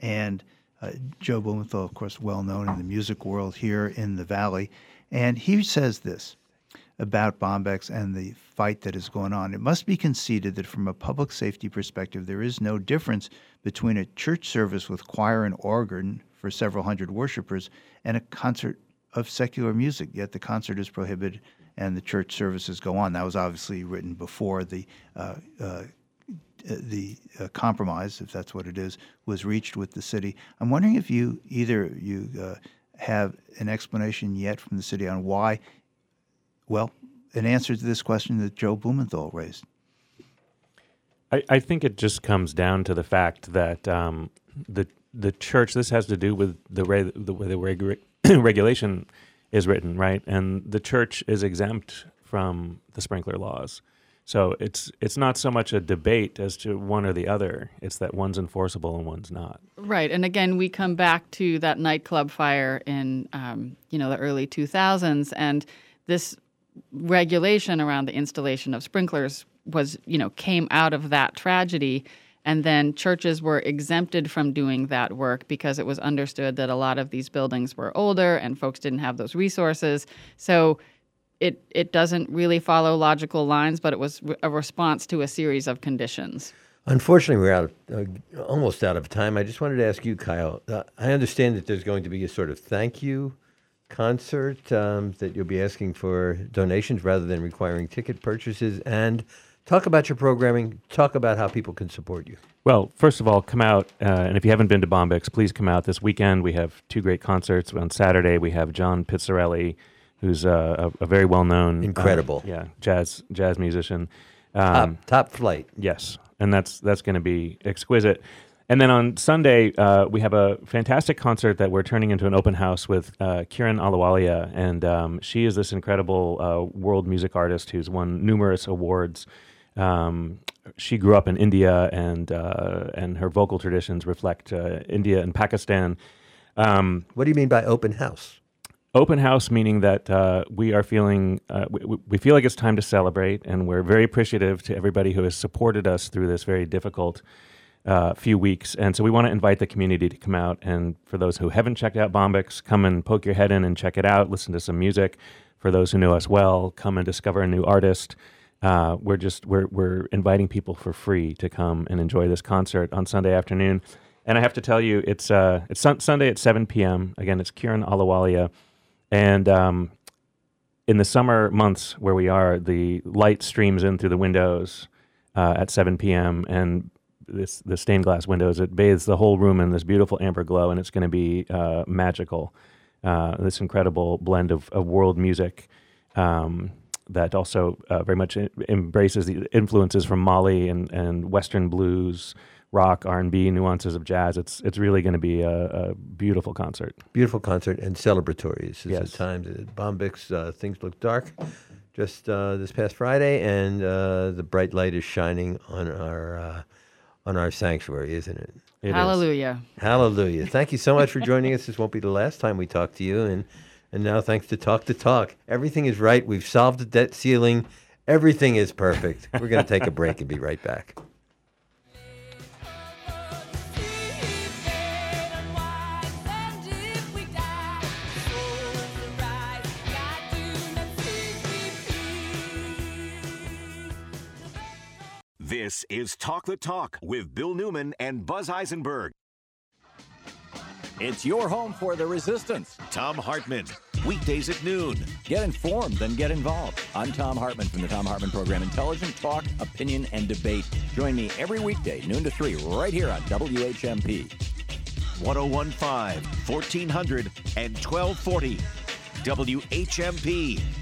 And uh, Joe Blumenthal, of course, well known in the music world here in the Valley. And he says this about Bombyx and the fight that is going on. It must be conceded that from a public safety perspective, there is no difference between a church service with choir and organ for several hundred worshippers and a concert of secular music. Yet the concert is prohibited and the church services go on. That was obviously written before the uh, uh, the uh, compromise, if that's what it is, was reached with the city. I'm wondering if you either you uh, have an explanation yet from the city on why well, an answer to this question that Joe Blumenthal raised. I, I think it just comes down to the fact that um, the the church. This has to do with the way the the regu- <coughs> regulation is written, right? And the church is exempt from the sprinkler laws. So it's it's not so much a debate as to one or the other. It's that one's enforceable and one's not. Right, and again, we come back to that nightclub fire in um, you know the early 2000s, and this regulation around the installation of sprinklers was, you know, came out of that tragedy. And then churches were exempted from doing that work because it was understood that a lot of these buildings were older and folks didn't have those resources. So it it doesn't really follow logical lines, but it was a response to a series of conditions. Unfortunately, we're out of, uh, almost out of time. I just wanted to ask you, Kyle. Uh, I understand that there's going to be a sort of thank you concert um, that you'll be asking for donations rather than requiring ticket purchases. And talk about your programming. Talk about how people can support you. Well, first of all, come out, uh, and if you haven't been to Bombyx, please come out this weekend. We have two great concerts. On Saturday, we have John Pizzarelli, who's uh, a, a very well-known, uh, Incredible. yeah, jazz jazz musician, Top- top flight. Yes, and that's that's going to be exquisite. And then on Sunday, uh, we have a fantastic concert that we're turning into an open house with uh, Kiran Ahluwalia. And um, she is this incredible uh, world music artist who's won numerous awards. Um, she grew up in India, and, uh, and her vocal traditions reflect uh, India and Pakistan. Um, what do you mean by open house? Open house meaning that uh, we are feeling uh, we- we, feel like it's time to celebrate, and we're very appreciative to everybody who has supported us through this very difficult uh, few weeks. And so we want to invite the community to come out. And for those who haven't checked out Bombyx, come and poke your head in and check it out. Listen to some music. For those who know us well, come and discover a new artist. Uh, we're just we're we're inviting people for free to come and enjoy this concert on Sunday afternoon. And I have to tell you, it's uh, it's sun- Sunday at 7 p.m. Again, it's Kieran Ahluwalia. And um, in the summer months where we are, the light streams in through the windows uh, at 7 p.m. and this the stained glass windows it bathes the whole room in this beautiful amber glow, and it's going to be uh, magical. Uh, this incredible blend of, of world music um, that also uh, very much embraces the influences from Mali and, and Western blues, rock, R and B, nuances of jazz. It's it's really going to be a, a beautiful concert. Beautiful concert and celebratory. This is Yes. the time that Bombyx, uh, things look dark. Just uh, this past Friday, and uh, the bright light is shining on our uh, on our sanctuary, isn't it? It is. Hallelujah. Hallelujah. Thank you so much for joining us. This won't be the last time we talk to you. And, and now, thanks to Talk to Talk, everything is right. We've solved the debt ceiling. Everything is perfect. We're going to take a break and be right back. This is Talk the Talk with Bill Newman and Buzz Eisenberg. It's your home for the resistance. Thom Hartmann, weekdays at noon. Get informed, then get involved. I'm Thom Hartmann from the Thom Hartmann Program Intelligent Talk, Opinion, and Debate. Join me every weekday, noon to 3, right here on WHMP. 1015, 1400, and 1240. WHMP.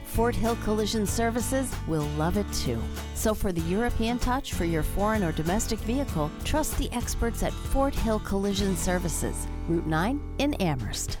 Fort Hill Collision Services will love it too. So for the European touch for your foreign or domestic vehicle, trust the experts at Fort Hill Collision Services, Route 9 in Amherst.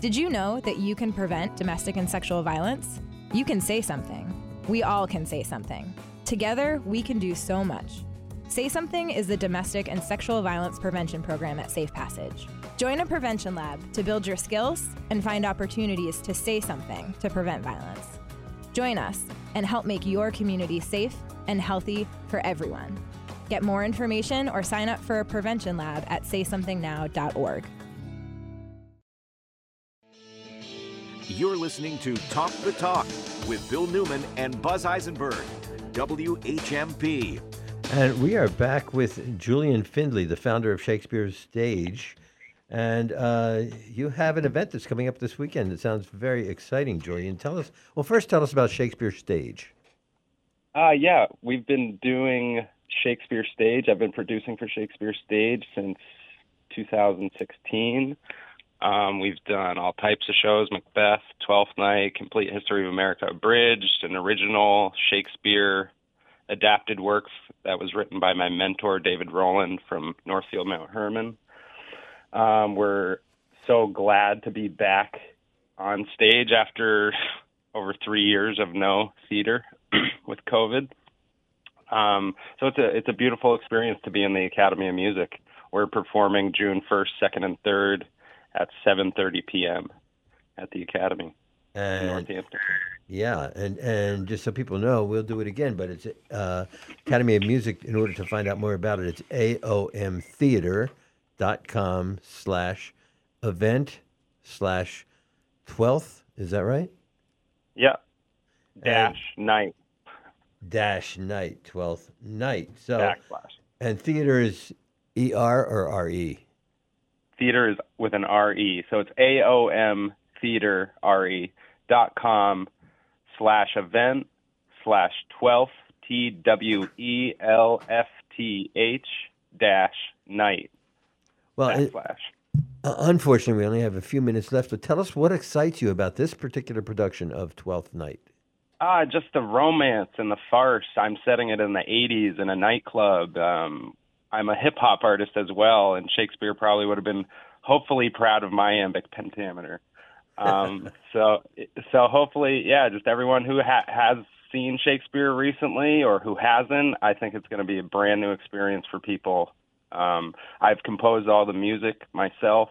Did you know that you can prevent domestic and sexual violence? You can say something. We all can say something. Together, we can do so much. Say Something is the domestic and sexual violence prevention program at Safe Passage. Join a prevention lab to build your skills and find opportunities to say something to prevent violence. Join us and help make your community safe and healthy for everyone. Get more information or sign up for a prevention lab at saysomethingnow.org. You're listening to Talk the Talk with Bill Newman and Buzz Eisenberg. WHMP. And we are back with Julian Findley, the founder of Shakespeare Stage. And uh, you have an event that's coming up this weekend. It sounds very exciting, Julian. Tell us, well, first tell us about Shakespeare Stage. Uh, yeah, we've been doing Shakespeare Stage. I've been producing for Shakespeare Stage since 2016. Um, we've done all types of shows Macbeth, Twelfth Night, Complete History of America Abridged, an original Shakespeare adapted work that was written by my mentor, David Rowland from Northfield Mount Hermon. Um, we're so glad to be back on stage after <laughs> over three years of no theater <clears throat> with COVID. Um, so it's a it's a beautiful experience to be in the Academy of Music. We're performing June first, second, and third at 7:30 p.m. at the Academy in And Northampton. yeah, and and just so people know, we'll do it again. But it's uh, Academy of Music. In order to find out more about it, it's aomtheater.com slash event slash twelfth. Is that right? Yeah. Dash night. Dash night twelfth night. So Backslash. and theater is E R or R E. Theater is with an R E, so it's A O M Theater R E dot com slash event slash twelfth T W E L F T H dash night. Well, it- backslash. Uh, unfortunately, we only have a few minutes left. But tell us what excites you about this particular production of Twelfth Night. Ah, just the romance and the farce. I'm setting it in the 80s in a nightclub. Um, I'm a hip hop artist as well, and Shakespeare probably would have been hopefully proud of my iambic pentameter. Um, <laughs> so, so hopefully, yeah, just everyone who ha- has seen Shakespeare recently or who hasn't, I think it's going to be a brand new experience for people. Um, I've composed all the music myself.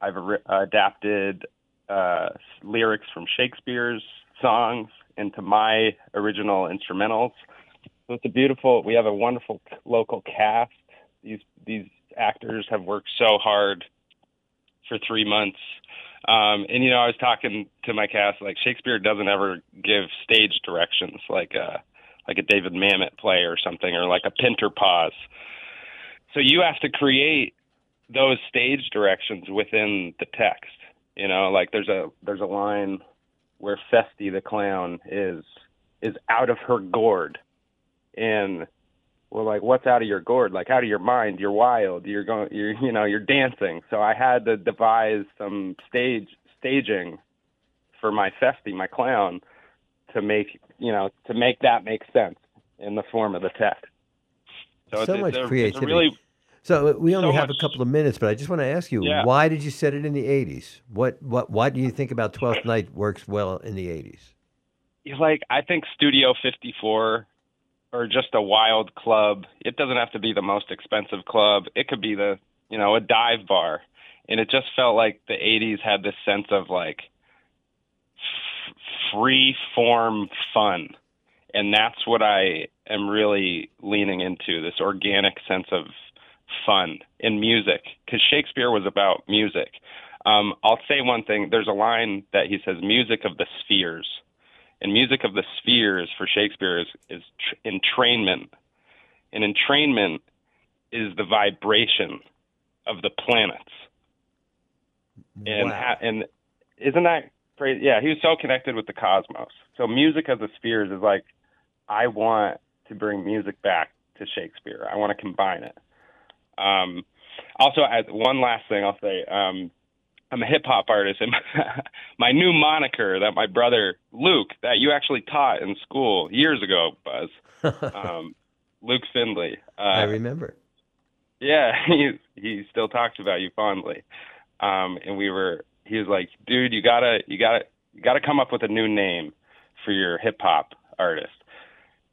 I've re- adapted uh, lyrics from Shakespeare's songs into my original instrumentals. So it's a beautiful. We have a wonderful local cast. These these actors have worked so hard for three months. Um, and you know, I was talking to my cast like Shakespeare doesn't ever give stage directions like a like a David Mamet play or something or like a Pinter pause. So you have to create those stage directions within the text. You know, like there's a there's a line where Feste the clown is is out of her gourd, and we're like, what's out of your gourd? Like out of your mind? You're wild. You're going. You're you know you're dancing. So I had to devise some stage staging for my Feste, my clown, to make you know to make that make sense in the form of the text. So, so it's, much it's a, it's a creativity. really so uh, we only so have much- a couple of minutes, but I just want to ask you, Yeah. why did you set it in the '80s? What what why do you think about Twelfth Night works well in the '80s? like I think Studio 54 or just a wild club. It doesn't have to be the most expensive club. It could be the, you know, a dive bar. And it just felt like the 80s had this sense of like f- free form fun. And that's what I am really leaning into this organic sense of fun in music because Shakespeare was about music. Um, I'll say one thing. There's a line that he says, music of the spheres and music of the spheres for Shakespeare is, is tr- entrainment. And entrainment is the vibration of the planets. And Wow. ha- and isn't that crazy? Yeah, he was so connected with the cosmos. So music of the spheres is like I want to bring music back to Shakespeare. I want to combine it. Um, also, I, one last thing I'll say. Um, I'm a hip hop artist, and <laughs> my new moniker that my brother Luke, that you actually taught in school years ago, Buzz, <laughs> um, Luke Findley. Uh, I remember. yeah, <laughs> he he still talks about you fondly. Um, and we were he was like, dude, you gotta you gotta you gotta come up with a new name for your hip hop artist.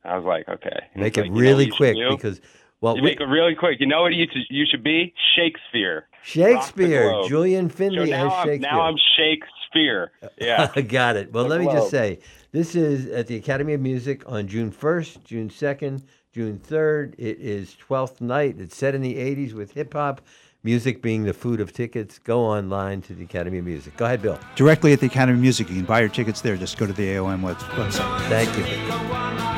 I was like, okay. And Make it like, know really you should quick because well, you we- make it really quick. You know what you should- you should be? Shakespeare. Shakespeare, globe. Julian So Finley now as I'm, Shakespeare. now I'm Shakespeare. Yeah. I <laughs> got it. Well, The let me just say this is at the Academy of Music on June 1st, June 2nd, June 3rd. It is 12th night. It's set in the 80s with hip hop, music being the food of tickets. Go online to the Academy of Music. Go ahead, Bill. Directly at the Academy of Music. You can buy your tickets there. Just go to the AOM web- website. Thank you.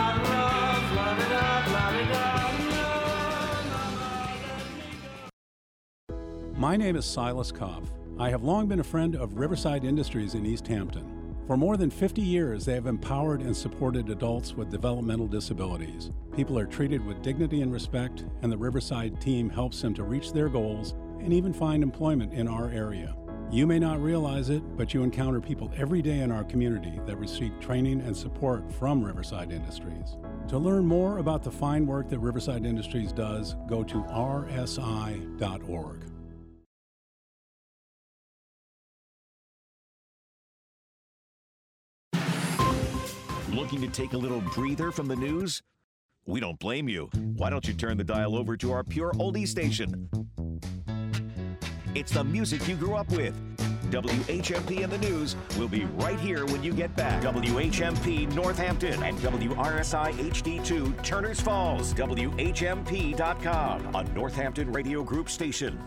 My name is Silas Koff. I have long been a friend of Riverside Industries in Easthampton. For more than 50 years, they have empowered and supported adults with developmental disabilities. People are treated with dignity and respect, and the Riverside team helps them to reach their goals and even find employment in our area. You may not realize it, but you encounter people every day in our community that receive training and support from Riverside Industries. To learn more about the fine work that Riverside Industries does, go to rsi.org. Looking to take a little breather from the news? We don't blame you. Why don't you turn the dial over to our pure oldie station? It's the music you grew up with. WHMP and the news will be right here when you get back. WHMP Northampton and WRSI HD2 Turners Falls. WHMP.com, a Northampton Radio Group station.